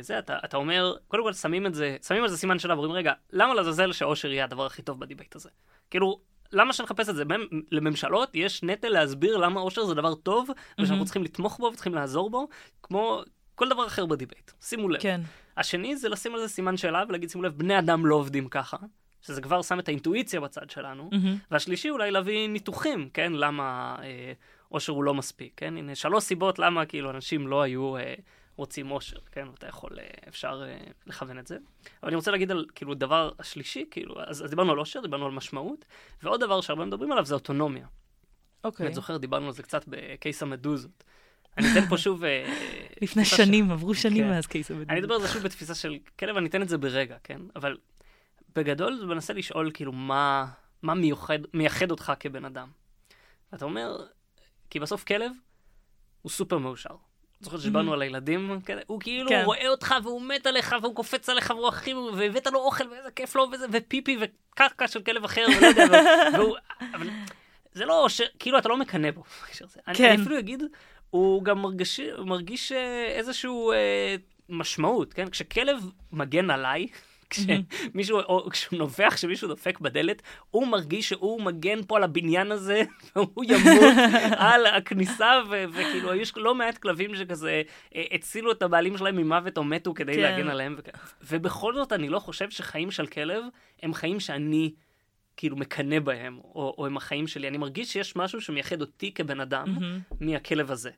Speaker 2: זה, אתה, אתה אומר, קודם כל שמים את זה, שמים על זה סימן שאלה, ואומרים, רגע, למה לעזאזל שעושר יהיה הדבר הכי טוב בדיבייט הזה? כאילו, למה שנחפש את זה? לממשלות יש נטל להסביר למה עושר זה דבר טוב, ושאנחנו צריכים לתמוך בו וצריכים לעזור בו, כמו כל דבר אחר בדיבייט. שימו לב.
Speaker 3: כן.
Speaker 2: השני זה לשים על זה סימן שאלה ולהגיד, שימו לב, בני אדם לא עובדים ככה. שזה כבר שם את האינטואיציה בצד שלנו.
Speaker 3: Mm-hmm.
Speaker 2: והשלישי אולי להביא ניתוחים, כן? למה אה, עושר הוא לא מספיק, כן? הנה שלוש סיבות למה כאילו אנשים לא היו אה, רוצים עושר, כן? ואתה יכול, אה, אפשר אה, לכוון את זה. אבל אני רוצה להגיד על כאילו דבר השלישי, כאילו, אז, אז דיברנו על עושר, דיברנו על משמעות, ועוד דבר שהרבה מדברים עליו זה אוטונומיה.
Speaker 3: אוקיי.
Speaker 2: אני זוכר, דיברנו על זה קצת בקייס המדוזות. אני אתן פה שוב... אה, [laughs]
Speaker 3: לפני שנים, עברו שנים כן. מאז קייס המדוזות.
Speaker 2: אני אדבר על זה שוב בתפיסה של כלב, אני אתן את זה ברגע, כן? אבל בגדול זה מנסה לשאול כאילו מה, מה מיוחד, מייחד אותך כבן אדם. אתה אומר, כי בסוף כלב הוא סופר מאושר. זוכר שדיברנו על הילדים, הוא כאילו כן. רואה אותך והוא מת עליך והוא קופץ עליך והוא הכי, והבאת לו אוכל ואיזה כיף לו וזה, ופיפי וקרקע של כלב אחר ולא יודע, [laughs] והוא, אבל זה לא, ש... כאילו אתה לא מקנא בו. כן. אני אפילו אגיד, הוא גם מרגיש, מרגיש אה, איזשהו אה, משמעות, כן? כשכלב מגן עליי, כשמישהו, או כשהוא נובח, כשמישהו דופק בדלת, הוא מרגיש שהוא מגן פה על הבניין הזה, [laughs] והוא ימות על הכניסה, וכאילו, יש לא מעט כלבים שכזה אה, הצילו את הבעלים שלהם ממוות או מתו כדי כן. להגן עליהם. ובכל זאת, אני לא חושב שחיים של כלב הם חיים שאני... כאילו מקנא בהם, או, או הם החיים שלי. אני מרגיש שיש משהו שמייחד אותי כבן אדם mm-hmm. מהכלב הזה.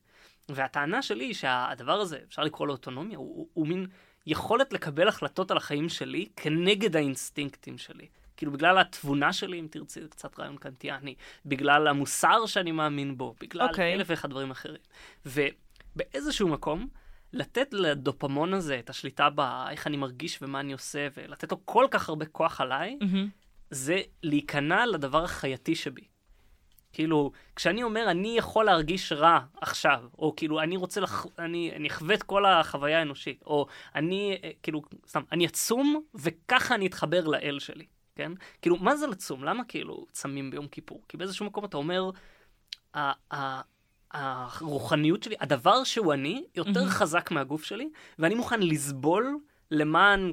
Speaker 2: והטענה שלי היא שהדבר הזה, אפשר לקרוא לו אוטונומיה, הוא, הוא, הוא מין יכולת לקבל החלטות על החיים שלי כנגד האינסטינקטים שלי. כאילו בגלל התבונה שלי, אם תרצי, זה קצת רעיון קנטיאני, בגלל המוסר שאני מאמין בו, בגלל okay. אוקיי. אלף ואחד דברים אחרים. ובאיזשהו מקום, לתת לדופמון הזה את השליטה באיך אני מרגיש ומה אני עושה, ולתת לו כל כך הרבה כוח עליי, mm-hmm. זה להיכנע לדבר החייתי שבי. כאילו, כשאני אומר, אני יכול להרגיש רע עכשיו, או כאילו, אני רוצה, לח... אני, אני אחווה את כל החוויה האנושית, או אני, אה, כאילו, סתם, אני עצום, וככה אני אתחבר לאל שלי, כן? כאילו, מה זה לצום? למה כאילו צמים ביום כיפור? כי באיזשהו מקום אתה אומר, הרוחניות שלי, הדבר שהוא אני, יותר mm-hmm. חזק מהגוף שלי, ואני מוכן לסבול למען,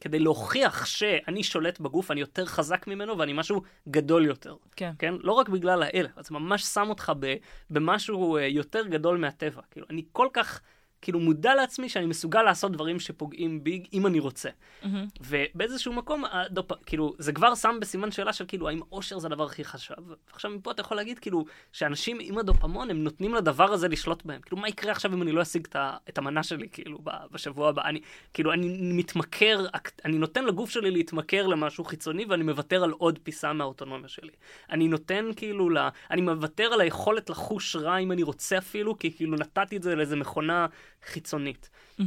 Speaker 2: כדי להוכיח שאני שולט בגוף, אני יותר חזק ממנו ואני משהו גדול יותר.
Speaker 3: כן.
Speaker 2: כן? לא רק בגלל האלה, זה ממש שם אותך ב, במשהו אה, יותר גדול מהטבע. כאילו, אני כל כך... כאילו מודע לעצמי שאני מסוגל לעשות דברים שפוגעים בי אם אני רוצה. Mm-hmm. ובאיזשהו מקום, הדופ... כאילו, זה כבר שם בסימן שאלה של כאילו, האם אושר זה הדבר הכי חשוב? ועכשיו מפה אתה יכול להגיד כאילו, שאנשים עם הדופמון, הם נותנים לדבר הזה לשלוט בהם. כאילו, מה יקרה עכשיו אם אני לא אשיג את המנה שלי, כאילו, בשבוע הבא? אני, כאילו, אני מתמכר, אני נותן לגוף שלי להתמכר למשהו חיצוני, ואני מוותר על עוד פיסה מהאוטונומיה שלי. אני נותן כאילו, לה, אני מוותר על היכולת לחוש רע אם אני רוצה אפילו, כי כאילו נתתי את זה לאיזה מכונה חיצונית. Mm-hmm.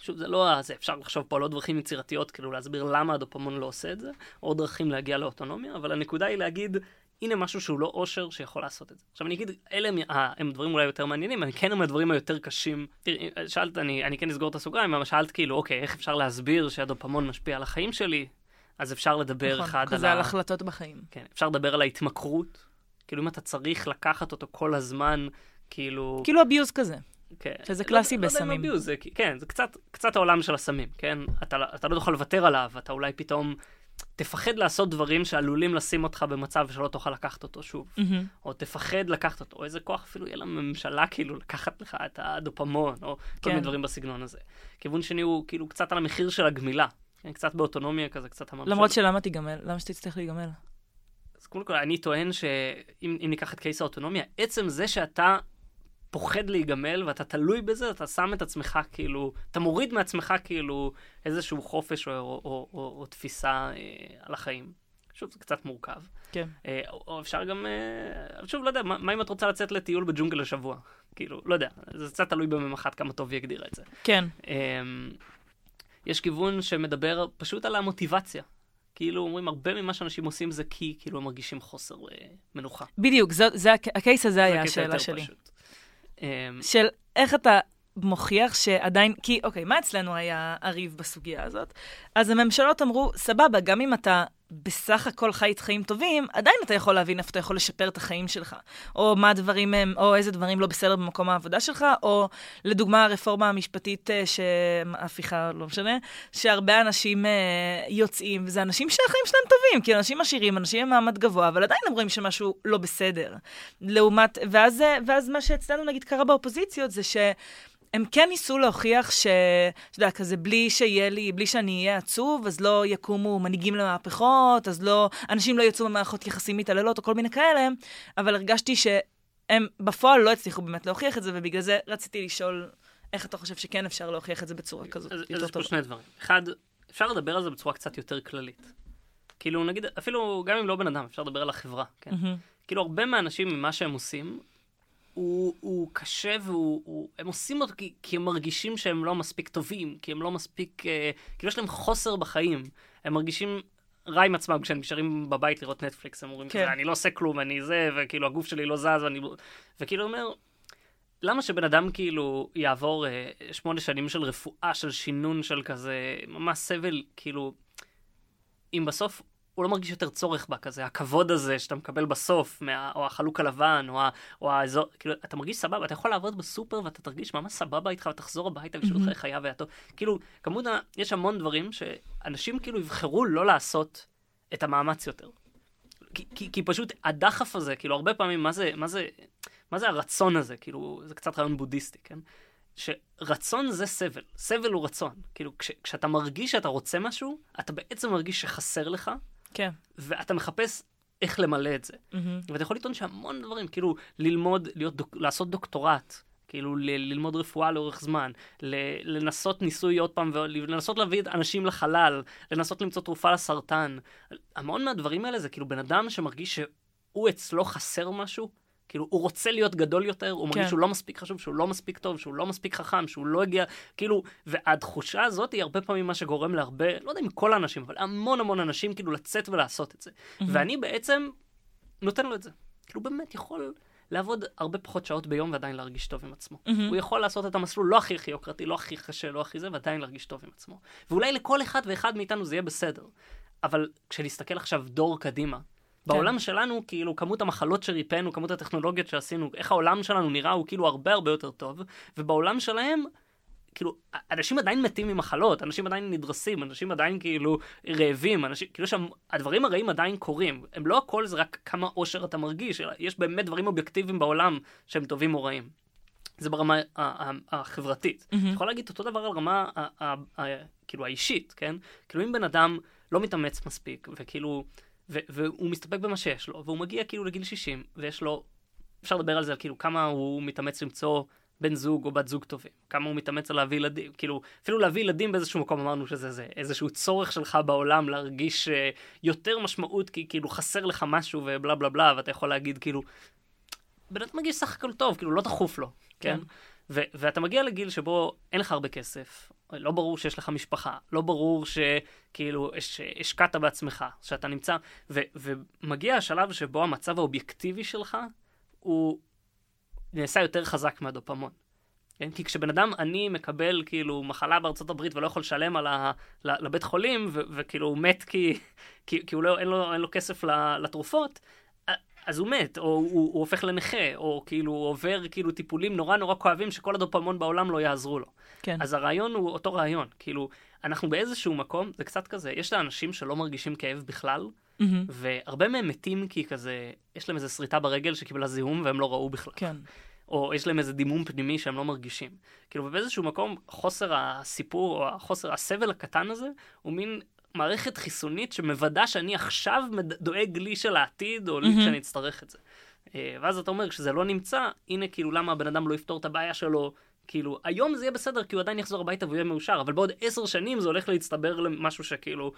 Speaker 2: שוב, זה לא, זה אפשר לחשוב פה על עוד דרכים יצירתיות, כאילו להסביר למה הדופמון לא עושה את זה, או דרכים להגיע לאוטונומיה, אבל הנקודה היא להגיד, הנה משהו שהוא לא אושר שיכול לעשות את זה. עכשיו אני אגיד, אלה הם, אה, הם דברים אולי יותר מעניינים, אבל כן הם הדברים היותר קשים. תראי, שאלת, אני, אני כן אסגור את הסוגריים, אבל שאלת כאילו, אוקיי, איך אפשר להסביר שהדופמון משפיע על החיים שלי? אז אפשר לדבר
Speaker 3: נכון,
Speaker 2: אחד
Speaker 3: על... על החלטות בחיים.
Speaker 2: כן, אפשר לדבר על ההתמכרות. כאילו אם אתה צריך לקחת אותו כל הזמן, כאילו...
Speaker 3: כאילו אביוז כזה.
Speaker 2: כן.
Speaker 3: שזה לא קלאסי לא, בסמים.
Speaker 2: לא זה, כן, זה קצת, קצת העולם של הסמים, כן? אתה, אתה לא תוכל לוותר עליו, אתה אולי פתאום תפחד לעשות דברים שעלולים לשים אותך במצב שלא תוכל לקחת אותו שוב. Mm-hmm. או תפחד לקחת אותו, או איזה כוח אפילו יהיה לממשלה כאילו לקחת לך את הדופמון, או כן. כל מיני דברים בסגנון הזה. כיוון שני הוא כאילו קצת על המחיר של הגמילה. כן, קצת באוטונומיה כזה, קצת
Speaker 3: הממשלה. למרות שלמה תיגמל? למה שתצטרך להיגמל?
Speaker 2: אז קודם כל, אני טוען שאם ניקח את קייס האוטונומיה, עצם זה שאתה פוחד להיגמל ואתה תלוי בזה, אתה שם את עצמך כאילו, אתה מוריד מעצמך כאילו איזשהו חופש או, או, או, או, או תפיסה אה, על החיים. שוב, זה קצת מורכב.
Speaker 3: כן.
Speaker 2: אה, או, או אפשר גם, אה, שוב, לא יודע, מה, מה אם את רוצה לצאת לטיול בג'ונגל לשבוע? כאילו, לא יודע, זה קצת תלוי בממחת כמה טוב היא הגדירה את זה.
Speaker 3: כן.
Speaker 2: אה, יש כיוון שמדבר פשוט על המוטיבציה. כאילו אומרים, הרבה ממה שאנשים עושים זה כי כאילו הם מרגישים חוסר אה, מנוחה.
Speaker 3: בדיוק, זה, הק- הקייס הזה
Speaker 2: זה
Speaker 3: היה השאלה שלי.
Speaker 2: פשוט. אמ,
Speaker 3: של איך אתה מוכיח שעדיין, כי אוקיי, מה אצלנו היה הריב בסוגיה הזאת? אז הממשלות אמרו, סבבה, גם אם אתה בסך הכל חי את חיים טובים, עדיין אתה יכול להבין איפה אתה יכול לשפר את החיים שלך. או מה הדברים הם, או איזה דברים לא בסדר במקום העבודה שלך, או לדוגמה הרפורמה המשפטית, אה, ש... הפיכה, לא משנה, שהרבה אנשים אה, יוצאים, וזה אנשים שהחיים שלהם טובים, כי אנשים עשירים, אנשים ממעמד גבוה, אבל עדיין אומרים שמשהו לא בסדר. לעומת, ואז, אה, ואז מה שאצלנו נגיד קרה באופוזיציות זה ש... הם כן ניסו להוכיח ש... אתה יודע, כזה בלי שיהיה לי, בלי שאני אהיה עצוב, אז לא יקומו מנהיגים למהפכות, אז לא, אנשים לא יצאו ממערכות יחסים מתעללות או כל מיני כאלה, אבל הרגשתי שהם בפועל לא הצליחו באמת להוכיח את זה, ובגלל זה רציתי לשאול איך אתה חושב שכן אפשר להוכיח את זה בצורה כזאת
Speaker 2: אז אז
Speaker 3: יותר
Speaker 2: יש פה
Speaker 3: טובה.
Speaker 2: שני דברים. אחד, אפשר לדבר על זה בצורה קצת יותר כללית. כאילו, נגיד, אפילו גם אם לא בן אדם, אפשר לדבר על החברה, כן?
Speaker 3: מהמם.
Speaker 2: כאילו, הרבה מהאנשים, ממה שהם עושים, הוא, הוא קשה והוא... הוא, הם עושים אותו כי, כי הם מרגישים שהם לא מספיק טובים, כי הם לא מספיק... אה, כאילו, יש להם חוסר בחיים. הם מרגישים רע עם עצמם כשהם נשארים בבית לראות נטפליקס, הם אומרים
Speaker 3: כן.
Speaker 2: אני לא עושה כלום, אני זה, וכאילו, הגוף שלי לא זז, ואני... לא-" וכאילו, אומר, למה שבן אדם כאילו יעבור אה, שמונה שנים של רפואה, של שינון, של כזה, ממש סבל, כאילו, אם בסוף הוא לא מרגיש יותר צורך בה כזה, הכבוד הזה שאתה מקבל בסוף, מה, או החלוק הלבן, או, ה, או האזור, כאילו, אתה מרגיש סבבה, אתה יכול לעבוד בסופר ואתה תרגיש ממש סבבה איתך, ותחזור הביתה וישאלו אותך איך היה והיה טוב. כאילו, כמות, יש המון דברים שאנשים כאילו יבחרו לא לעשות את המאמץ יותר. כי, כי, כי פשוט הדחף הזה, כאילו, הרבה פעמים, מה זה, מה זה, מה זה הרצון הזה? כאילו, זה קצת רעיון בודהיסטי, כן? שרצון זה סבל, סבל הוא רצון. כאילו, כש, כשאתה מרגיש שאתה רוצה משהו, אתה בעצם מרגיש שחסר לך,
Speaker 3: כן.
Speaker 2: ואתה מחפש איך למלא את זה.
Speaker 3: מהמם.
Speaker 2: ואתה יכול לטעון שהמון דברים, כאילו, ללמוד, להיות דוק, לעשות דוקטורט, כאילו, ל, ללמוד רפואה לאורך זמן, ל, לנסות ניסוי עוד פעם, ולנסות להביא אנשים לחלל, לנסות למצוא תרופה לסרטן. המון מהדברים האלה זה כאילו בן אדם שמרגיש שהוא אצלו חסר משהו, כאילו, הוא רוצה להיות גדול יותר, הוא מרגיש
Speaker 3: כן.
Speaker 2: שהוא לא מספיק חשוב, שהוא לא מספיק טוב, שהוא לא מספיק חכם, שהוא לא הגיע, כאילו, והתחושה הזאת היא הרבה פעמים מה שגורם להרבה, לא יודע אם כל האנשים, אבל המון המון אנשים כאילו לצאת ולעשות את זה. ואני בעצם נותן לו את זה. כאילו, באמת יכול לעבוד הרבה פחות שעות ביום ועדיין להרגיש טוב עם עצמו.
Speaker 3: מהמם.
Speaker 2: הוא יכול לעשות את המסלול לא הכי הכי יוקרתי, לא הכי קשה, לא הכי זה, ועדיין להרגיש טוב עם עצמו. ואולי לכל אחד ואחד מאיתנו זה יהיה בסדר. אבל כשנסתכל עכשיו דור קדימה, בעולם שלנו, כאילו, כמות המחלות שריפאנו, כמות הטכנולוגיות שעשינו, איך העולם שלנו נראה, הוא כאילו הרבה הרבה יותר טוב, ובעולם שלהם, כאילו, אנשים עדיין מתים ממחלות, אנשים עדיין נדרסים, אנשים עדיין כאילו רעבים, אנשים, כאילו שם, הדברים הרעים עדיין קורים. הם לא הכל זה רק כמה אושר אתה מרגיש, אלא יש באמת דברים אובייקטיביים בעולם שהם טובים או רעים. זה ברמה החברתית.
Speaker 3: מהמם.
Speaker 2: אתה יכול להגיד אותו דבר על רמה, כאילו, האישית, כן? כאילו, אם בן אדם לא מתאמץ מספיק, וכאילו, והוא מסתפק במה שיש לו, והוא מגיע כאילו לגיל 60, ויש לו, אפשר לדבר על זה, על כאילו, כמה הוא מתאמץ למצוא בן זוג או בת זוג טובים, כמה הוא מתאמץ על להביא ילדים, כאילו, אפילו להביא ילדים באיזשהו מקום אמרנו שזה זה, איזשהו צורך שלך בעולם להרגיש אה, יותר משמעות, כי כאילו חסר לך משהו ובלה בלה בלה, ואתה יכול להגיד כאילו, בן אדם מגיע סך הכל טוב, כאילו לא דחוף לו, כן?
Speaker 3: כן.
Speaker 2: ו- ואתה מגיע לגיל שבו אין לך הרבה כסף, לא ברור שיש לך משפחה, לא ברור שכאילו הש- השקעת בעצמך, שאתה נמצא, ו- ומגיע השלב שבו המצב האובייקטיבי שלך הוא נעשה יותר חזק מהדופמון. כן? כי כשבן אדם עני מקבל כאילו מחלה בארצות הברית ולא יכול לשלם על ה, לבית חולים, ו- וכאילו הוא מת כי, כי, כי הוא לא, אין, לו, אין לו כסף לתרופות, אז הוא מת, או הוא, הוא הופך לנכה, או כאילו הוא עובר כאילו טיפולים נורא נורא כואבים שכל הדופמון בעולם לא יעזרו לו.
Speaker 3: כן.
Speaker 2: אז הרעיון הוא אותו רעיון, כאילו, אנחנו באיזשהו מקום, זה קצת כזה, יש לאנשים שלא מרגישים כאב בכלל,
Speaker 3: מהמם.
Speaker 2: והרבה מהם מתים כי כזה, יש להם איזה שריטה ברגל שקיבלה זיהום והם לא ראו בכלל.
Speaker 3: כן.
Speaker 2: או יש להם איזה דימום פנימי שהם לא מרגישים. כאילו, ובאיזשהו מקום, חוסר הסיפור, או החוסר, הסבל הקטן הזה, הוא מין מערכת חיסונית שמוודא שאני עכשיו דואג לי של העתיד, או לי
Speaker 3: מהמם.
Speaker 2: כשאני אצטרך את זה. אה, ואז אתה אומר, כשזה לא נמצא, הנה כאילו למה הבן אדם לא יפתור את הבעיה שלו. כאילו, היום זה יהיה בסדר כי הוא עדיין יחזור הביתה והוא יהיה מאושר, אבל בעוד עשר שנים זה הולך להצטבר למשהו שכאילו,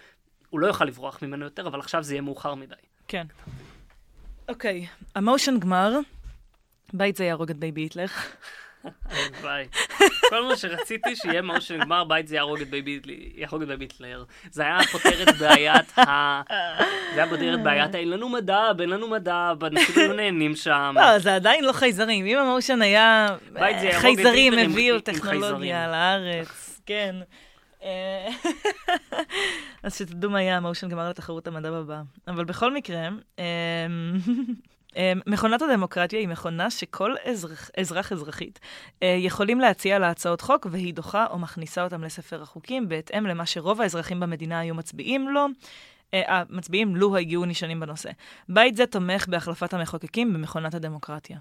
Speaker 2: הוא לא יוכל לברוח ממנו יותר, אבל עכשיו זה יהיה מאוחר מדי.
Speaker 3: כן. אוקיי, ה motion גמר, בית זה יהרוג את baby היטלר.
Speaker 2: הלוואי. כל מה שרציתי שיהיה משהו שנגמר בית זה יהרוג את baby היטלר. זה היה פותר את בעיית ה... זה היה פותר את בעיית אין לנו מד"ב, אין לנו מד"ב, אנשים היו נהנים שם.
Speaker 3: לא, זה עדיין לא חייזרים. אם
Speaker 2: ה motion היה את
Speaker 3: חייזרים הביאו טכנולוגיה. לארץ, כן. אה, [laughs] אז שתדעו מה יהיה ה motion גמר לתחרות המד"ב הבאה. אבל בכל מקרה, אה, אה, [laughs] מכונת הדמוקרטיה היא מכונה שכל אזרח, אזרח אזרחית אה, יכולים להציע לה הצעות חוק, והיא דוחה או מכניסה אותם לספר החוקים, בהתאם למה שרוב האזרחים במדינה היו מצביעים לו. אה, אה, מצביעים לו הגיעו נשענים בנושא. בית זה תומך בהחלפת המחוקקים במכונת הדמוקרטיה.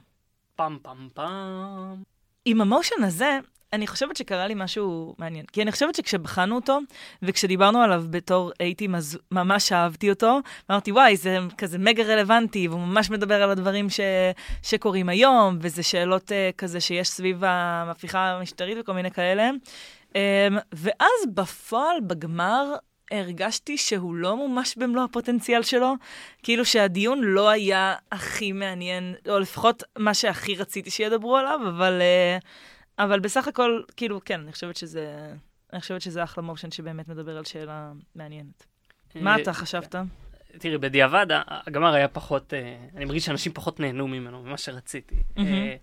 Speaker 2: פעם פעם פעם.
Speaker 3: עם המושן הזה, אני חושבת שקרה לי משהו מעניין. כי אני חושבת שכשבחנו אותו, וכשדיברנו עליו בתור אייטים, אז ממש אהבתי אותו. אמרתי, וואי, זה כזה מגה רלוונטי, והוא ממש מדבר על הדברים ש... שקורים היום, וזה שאלות uh, כזה שיש סביב המהפכה המשטרית וכל מיני כאלה. Um, ואז בפועל, בגמר, הרגשתי שהוא לא מומש במלוא הפוטנציאל שלו, כאילו שהדיון לא היה הכי מעניין, או לפחות מה שהכי רציתי שידברו עליו, אבל, אה, אבל בסך הכל, כאילו, כן, אני חושבת שזה, אני חושבת שזה אחלה מושן שבאמת מדבר על שאלה מעניינת. מה
Speaker 2: אה,
Speaker 3: אתה חשבת?
Speaker 2: תראי, בדיעבד, הגמר היה פחות, אה, אני מרגיש שאנשים פחות נהנו ממנו, ממה שרציתי. אה,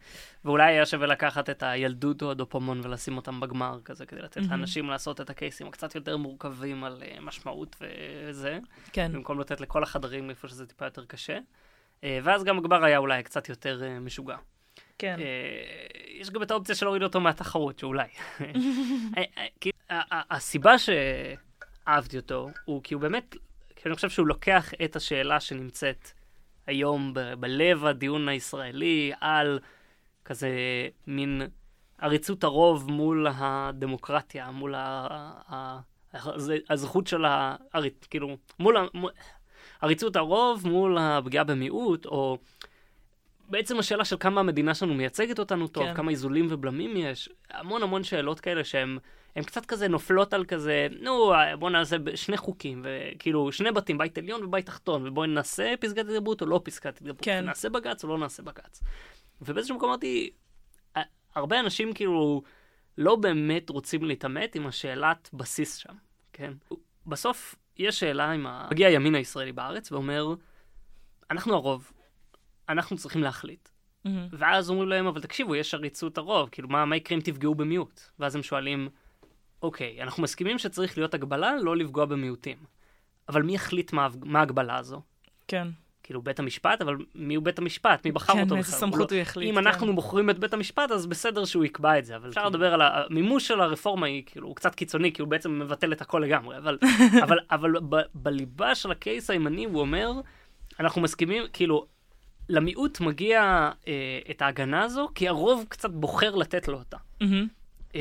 Speaker 2: ואולי היה שווה לקחת את הילדות או הדופמון ולשים אותם בגמר כזה, כדי לתת. לאנשים לעשות את הקייסים הקצת יותר מורכבים על אה, משמעות וזה,
Speaker 3: כן,
Speaker 2: במקום לתת לכל החדרים איפה שזה טיפה יותר קשה. אה, ואז גם הגמר היה אולי קצת יותר אה, משוגע.
Speaker 3: כן.
Speaker 2: אה, יש גם את האופציה של להוריד אותו מהתחרות, שאולי. [laughs] אה, אה, כי ה- ה- הסיבה שאהבתי אותו, הוא כי הוא באמת, כי אני חושב שהוא לוקח את השאלה שנמצאת היום בלב הדיון הישראלי על כזה מין עריצות הרוב מול הדמוקרטיה, מול ה- ה- הז- הזכות של ה... כאילו, מול- עריצות הרוב מול הפגיעה במיעוט, או בעצם השאלה של כמה המדינה שלנו מייצגת אותנו טוב,
Speaker 3: כן.
Speaker 2: כמה איזונים ובלמים יש, המון המון שאלות כאלה שהן הן קצת כזה נופלות על כזה, נו, בוא נעשה שני חוקים, וכאילו שני בתים, בית עליון ובית תחתון, ובואי נעשה פסקת התגברות או לא פסקת התגברות,
Speaker 3: כן.
Speaker 2: נעשה בג"ץ או לא נעשה בג"ץ. ובאיזשהו מקום אמרתי, הרבה אנשים כאילו לא באמת רוצים להתעמת עם השאלת בסיס שם, כן? בסוף יש שאלה אם. מגיע הימין הישראלי בארץ ואומר, אנחנו הרוב, אנחנו צריכים להחליט.
Speaker 3: מהמם.
Speaker 2: ואז אומרים להם, אבל תקשיבו, יש עריצות הרוב, כאילו, מה, מה יקרה אם תפגעו במיעוט? ואז הם שואלים, אוקיי, אנחנו מסכימים שצריך להיות הגבלה לא לפגוע במיעוטים. אבל מי יחליט מה, מה ההגבלה הזו?
Speaker 3: כן.
Speaker 2: כאילו, בית המשפט, אבל מי הוא בית המשפט? מי בחר
Speaker 3: כן,
Speaker 2: אותו בכלל?
Speaker 3: סמכות
Speaker 2: לא-
Speaker 3: הוא יחליט,
Speaker 2: אם
Speaker 3: כן.
Speaker 2: אנחנו בוחרים את בית המשפט, אז בסדר שהוא יקבע את זה, אבל אפשר לדבר על המימוש של הרפורמה, היא כאילו, הוא קצת קיצוני, כי הוא בעצם מבטל את הכל לגמרי, אבל, [laughs] אבל, אבל ב, בליבה של הקייס הימני הוא אומר, אנחנו מסכימים, כאילו, למיעוט מגיע אה, את ההגנה הזו, כי הרוב קצת בוחר לתת לו אותה.
Speaker 3: מהמם.
Speaker 2: Um,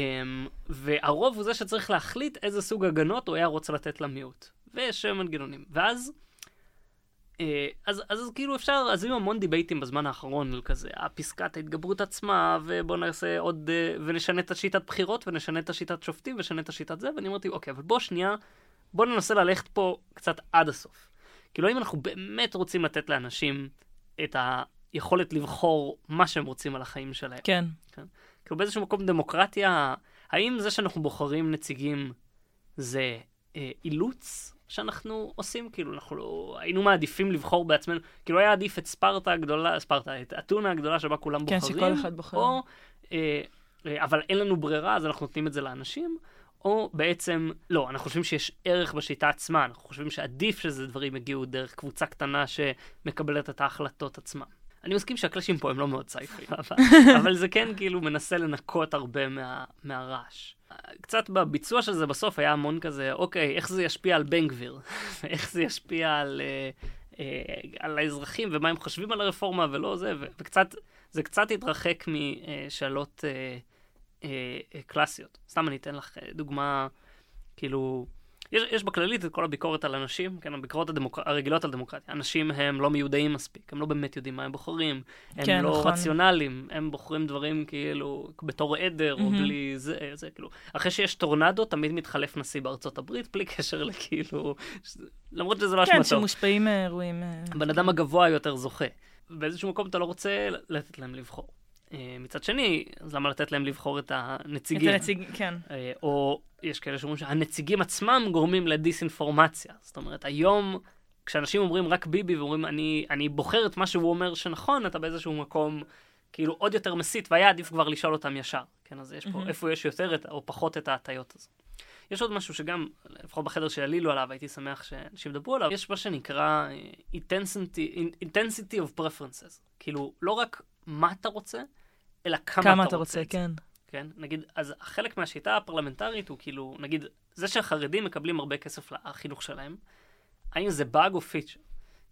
Speaker 2: והרוב הוא זה שצריך להחליט איזה סוג הגנות הוא היה רוצה לתת למיעוט. ויש שם מנגנונים. ואז, אז, אז, אז כאילו אפשר, אז היו המון דיבייטים בזמן האחרון על כזה, הפסקת ההתגברות עצמה, ובוא נעשה עוד, uh, ונשנה את השיטת בחירות, ונשנה את השיטת שופטים, ונשנה את השיטת זה, ואני אמרתי, אוקיי, אבל בוא שנייה, בוא ננסה ללכת פה קצת עד הסוף. כאילו, אם אנחנו באמת רוצים לתת לאנשים את היכולת לבחור מה שהם רוצים על החיים שלהם,
Speaker 3: כן.
Speaker 2: כאילו באיזשהו מקום דמוקרטיה, האם זה שאנחנו בוחרים נציגים זה אה, אילוץ שאנחנו עושים? כאילו אנחנו לא, היינו מעדיפים לבחור בעצמנו, כאילו היה עדיף את ספרטה הגדולה, ספרטה, את אתונה הגדולה שבה כולם
Speaker 3: כן,
Speaker 2: בוחרים,
Speaker 3: שכל אחד בוחר.
Speaker 2: או, אה, אה, אבל אין לנו ברירה אז אנחנו נותנים את זה לאנשים, או בעצם, לא, אנחנו חושבים שיש ערך בשיטה עצמה, אנחנו חושבים שעדיף שזה דברים יגיעו דרך קבוצה קטנה שמקבלת את ההחלטות עצמן. אני מסכים שהקלאשים פה הם לא מאוד סייפים, [laughs] אבל, אבל זה כן כאילו מנסה לנקות הרבה מה, מהרעש. קצת בביצוע של זה בסוף היה המון כזה, אוקיי, איך זה ישפיע על בן גביר? [laughs] איך זה ישפיע על, אה, אה, על האזרחים ומה הם חושבים על הרפורמה ולא זה, ו- וקצת, זה קצת התרחק משאלות אה, אה, אה, קלאסיות. סתם אני אתן לך אה, דוגמה, כאילו, יש, יש בכללית את כל הביקורת על אנשים, כן, הביקורות הדמוק... הרגילות על דמוקרטיה. אנשים הם לא מיודעים מספיק, הם לא באמת יודעים מה הם בוחרים, הם
Speaker 3: כן,
Speaker 2: לא
Speaker 3: נכון.
Speaker 2: רציונליים, הם בוחרים דברים כאילו בתור עדר, או
Speaker 3: מהמם.
Speaker 2: בלי זה, זה כאילו. אחרי שיש טורנדו, תמיד מתחלף נשיא בארצות הברית, בלי קשר לכאילו, ש... למרות שזה לא
Speaker 3: כן,
Speaker 2: אשמתו.
Speaker 3: שמושפעים מאירועים... אה,
Speaker 2: הבן אדם הגבוה יותר זוכה. באיזשהו מקום אתה לא רוצה לתת להם לבחור. אה, מצד שני, אז למה לתת להם לבחור את הנציגים?
Speaker 3: את הנציג, כן.
Speaker 2: אה, או יש כאלה שאומרים שהנציגים עצמם גורמים לדיסאינפורמציה. זאת אומרת, היום, כשאנשים אומרים רק ביבי ואומרים, אני, אני בוחר את מה שהוא אומר שנכון, אתה באיזשהו מקום כאילו עוד יותר מסית, והיה עדיף כבר לשאול אותם ישר. כן, אז יש פה,
Speaker 3: Mhm.
Speaker 2: איפה יש יותר את, או פחות את ההטיות הזו. יש עוד משהו שגם, לפחות בחדר שעלילו עליו, הייתי שמח שאנשים ידברו עליו, יש מה שנקרא אה, intensity, intensity of preferences. כאילו, לא רק מה אתה רוצה, אלא כמה,
Speaker 3: כמה אתה רוצה,
Speaker 2: את זה.
Speaker 3: כן.
Speaker 2: כן? נגיד, אז חלק מהשיטה הפרלמנטרית הוא כאילו, נגיד, זה שהחרדים מקבלים הרבה כסף לחינוך שלהם, האם זה באג או פיצ'ר?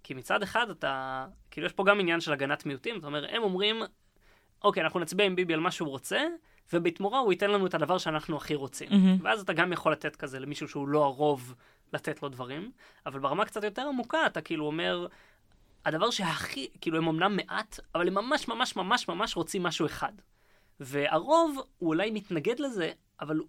Speaker 2: כי מצד אחד אתה, כאילו יש פה גם עניין של הגנת מיעוטים, זאת אומרת, הם אומרים, אוקיי, אנחנו נצביע עם ביבי על מה שהוא רוצה, ובתמורה הוא ייתן לנו את הדבר שאנחנו הכי רוצים.
Speaker 3: מהמם.
Speaker 2: ואז אתה גם יכול לתת כזה למישהו שהוא לא הרוב, לתת לו דברים, אבל ברמה קצת יותר עמוקה, אתה כאילו אומר, הדבר שהכי, כאילו הם אמנם מעט, אבל הם ממש ממש ממש ממש רוצים משהו אחד. והרוב, הוא אולי מתנגד לזה, אבל הוא,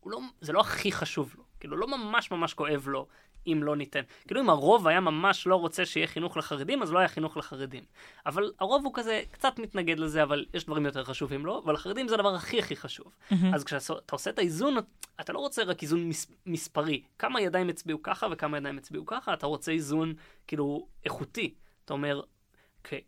Speaker 2: הוא לא, זה לא הכי חשוב לו. כאילו, לא ממש ממש כואב לו אם לא ניתן. כאילו, אם הרוב היה ממש לא רוצה שיהיה חינוך לחרדים, אז לא היה חינוך לחרדים. אבל הרוב הוא כזה קצת מתנגד לזה, אבל יש דברים יותר חשובים לו, אבל לחרדים זה הדבר הכי הכי חשוב.
Speaker 3: מהמם.
Speaker 2: אז כשאתה עושה את האיזון, אתה לא רוצה רק איזון מס, מספרי. כמה ידיים הצביעו ככה וכמה ידיים הצביעו ככה, אתה רוצה איזון כאילו איכותי. אתה אומר,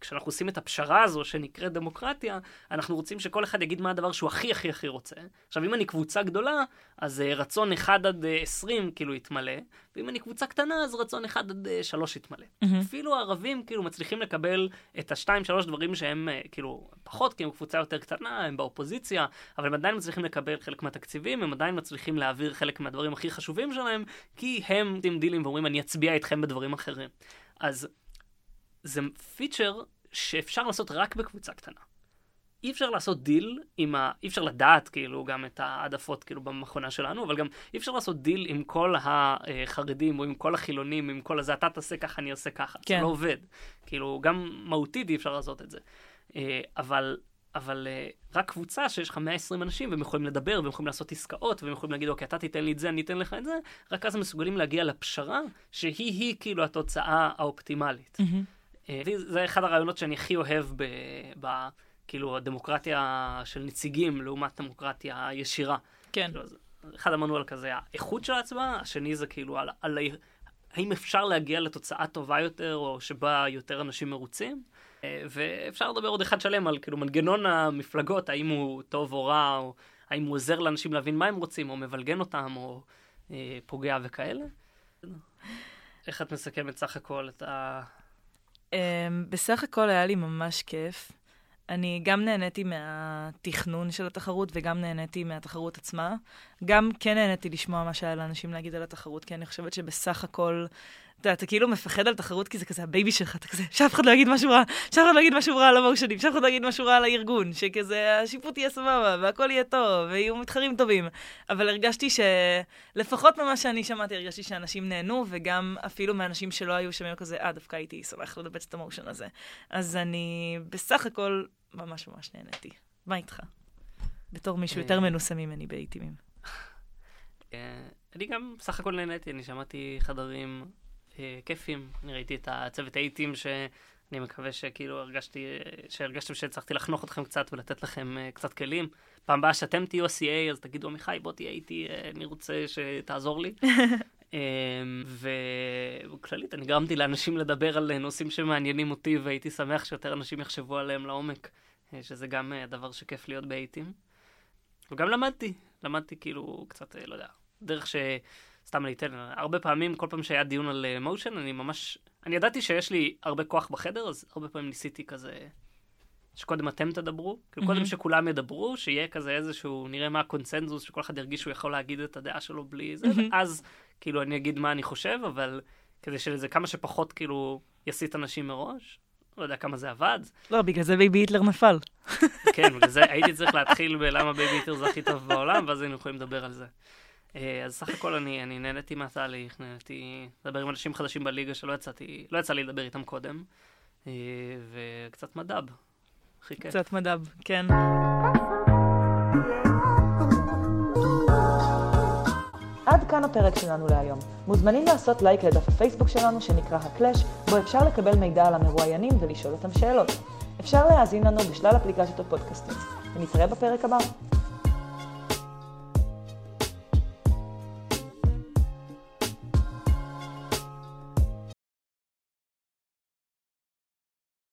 Speaker 2: כשאנחנו עושים את הפשרה הזו שנקראת דמוקרטיה, אנחנו רוצים שכל אחד יגיד מה הדבר שהוא הכי הכי הכי רוצה. עכשיו, אם אני קבוצה גדולה, אז uh, רצון 1 עד uh, 20 כאילו יתמלא, ואם אני קבוצה קטנה, אז רצון 1 עד uh, 3 יתמלא.
Speaker 3: מהמם.
Speaker 2: אפילו הערבים כאילו מצליחים לקבל את השתיים שלוש דברים שהם כאילו פחות, כי הם קבוצה יותר קטנה, הם באופוזיציה, אבל הם עדיין מצליחים לקבל חלק מהתקציבים, הם עדיין מצליחים להעביר חלק מהדברים הכי חשובים שלהם, כי הם עושים דילים ואומרים אני אצביע איתכם בדברים אחרים. אז זה פיצ'ר שאפשר לעשות רק בקבוצה קטנה. אי אפשר לעשות דיל עם ה... אי אפשר לדעת כאילו גם את העדפות כאילו במכונה שלנו, אבל גם אי אפשר לעשות דיל עם כל החרדים או עם כל החילונים, עם כל הזה, אתה תעשה ככה, אני אעשה ככה.
Speaker 3: כן.
Speaker 2: זה לא עובד. כאילו, גם מהותית אי אפשר לעשות את זה. אה, אבל, אבל אה, רק קבוצה שיש לך 120 אנשים והם יכולים לדבר והם יכולים לעשות עסקאות והם יכולים להגיד, אוקיי, אתה תיתן לי את זה, אני אתן לך את זה, רק אז הם מסוגלים להגיע לפשרה שהיא-היא כאילו התוצאה האופטימלית.
Speaker 3: מהמם.
Speaker 2: אה, זה אחד הרעיונות שאני הכי אוהב ב... ב כאילו, הדמוקרטיה של נציגים לעומת דמוקרטיה ישירה.
Speaker 3: כן.
Speaker 2: כאילו, אחד אמרנו על כזה האיכות של ההצבעה, השני זה כאילו על, על האם אפשר להגיע לתוצאה טובה יותר, או שבה יותר אנשים מרוצים. אה, ואפשר לדבר עוד אחד שלם על כאילו מנגנון המפלגות, האם הוא טוב או רע, או האם הוא עוזר לאנשים להבין מה הם רוצים, או מבלגן אותם, או אה, פוגע וכאלה. איך את מסכמת סך הכל את ה...
Speaker 3: Um, בסך הכל היה לי ממש כיף. אני גם נהניתי מהתכנון של התחרות וגם נהניתי מהתחרות עצמה. גם כן נהניתי לשמוע מה שהיה לאנשים להגיד על התחרות, כי אני חושבת שבסך הכל, אתה אתה כאילו מפחד על תחרות כי זה כזה ה baby שלך, אתה כזה, שאף אחד לא יגיד משהו רע, שאף אחד לא יגיד משהו רע על המושנים, שאף אחד לא יגיד משהו רע על הארגון, שכזה השיפוט יהיה סבבה והכל יהיה טוב ויהיו מתחרים טובים. אבל הרגשתי שלפחות ממה שאני שמעתי, הרגשתי שאנשים נהנו, וגם אפילו מאנשים שלא היו שם היו כזה, אה, דווקא הייתי שמח לדבט את ה motion הזה. אז אני בסך הכל ממש ממש נהניתי. מה איתך? בתור מישהו יותר
Speaker 2: אה.
Speaker 3: מנוסה ממני באיטימים.
Speaker 2: אה, אני גם בסך הכל נהניתי, אני שמעתי חדרים כיפים, אני ראיתי את הצוות האיטים שאני מקווה שכאילו הרגשתי, אה, שהרגשתם שהצלחתי לחנוך אתכם קצת ולתת לכם אה, קצת כלים. פעם הבאה שאתם תהיו ה-CA, אז תגידו, עמיחי, בוא תהיה איתי, אה, אני רוצה שתעזור לי. [laughs] אה, וכללית, אני גרמתי לאנשים לדבר על אה, נושאים שמעניינים אותי, והייתי שמח שיותר אנשים יחשבו עליהם לעומק, אה, שזה גם אה, דבר שכיף להיות באיטים. וגם למדתי, למדתי כאילו קצת, אה, לא יודע, דרך ש... סתם אני אתן, הרבה פעמים, כל פעם שהיה דיון על מושן, אני ממש... אני ידעתי שיש לי הרבה כוח בחדר, אז הרבה פעמים ניסיתי כזה... שקודם אתם תדברו, כאילו קודם
Speaker 3: מהמם.
Speaker 2: שכולם ידברו, שיהיה כזה איזשהו, נראה מה הקונצנזוס, שכל אחד ירגיש שהוא יכול להגיד את הדעה שלו בלי זה,
Speaker 3: מהמם.
Speaker 2: ואז כאילו אני אגיד מה אני חושב, אבל כדי שזה כמה שפחות כאילו יסיט אנשים מראש, לא יודע כמה זה עבד,
Speaker 3: לא, בגלל זה baby היטלר נפל.
Speaker 2: כן, בגלל זה הייתי צריך להתחיל בלמה baby היטלר זה הכי טוב בעולם, ואז היינו יכולים לדבר על זה. אה, אז סך הכל אני, אני נהניתי מהתהליך, נהניתי לדבר עם אנשים חדשים בליגה שלא יצאתי, לא יצא לי לדבר איתם קודם, אה, וקצת מד"ב. הכי כיף.
Speaker 3: קצת מד"ב, כן.
Speaker 1: עד כאן הפרק שלנו להיום. מוזמנים לעשות לייק לדף הפייסבוק שלנו שנקרא הקלאש, בו אפשר לקבל מידע על המרואיינים ולשאול אותם שאלות.
Speaker 3: אפשר להאזין לנו בשלל אפליקציות הפודקאסטים. ונתראה בפרק הבא.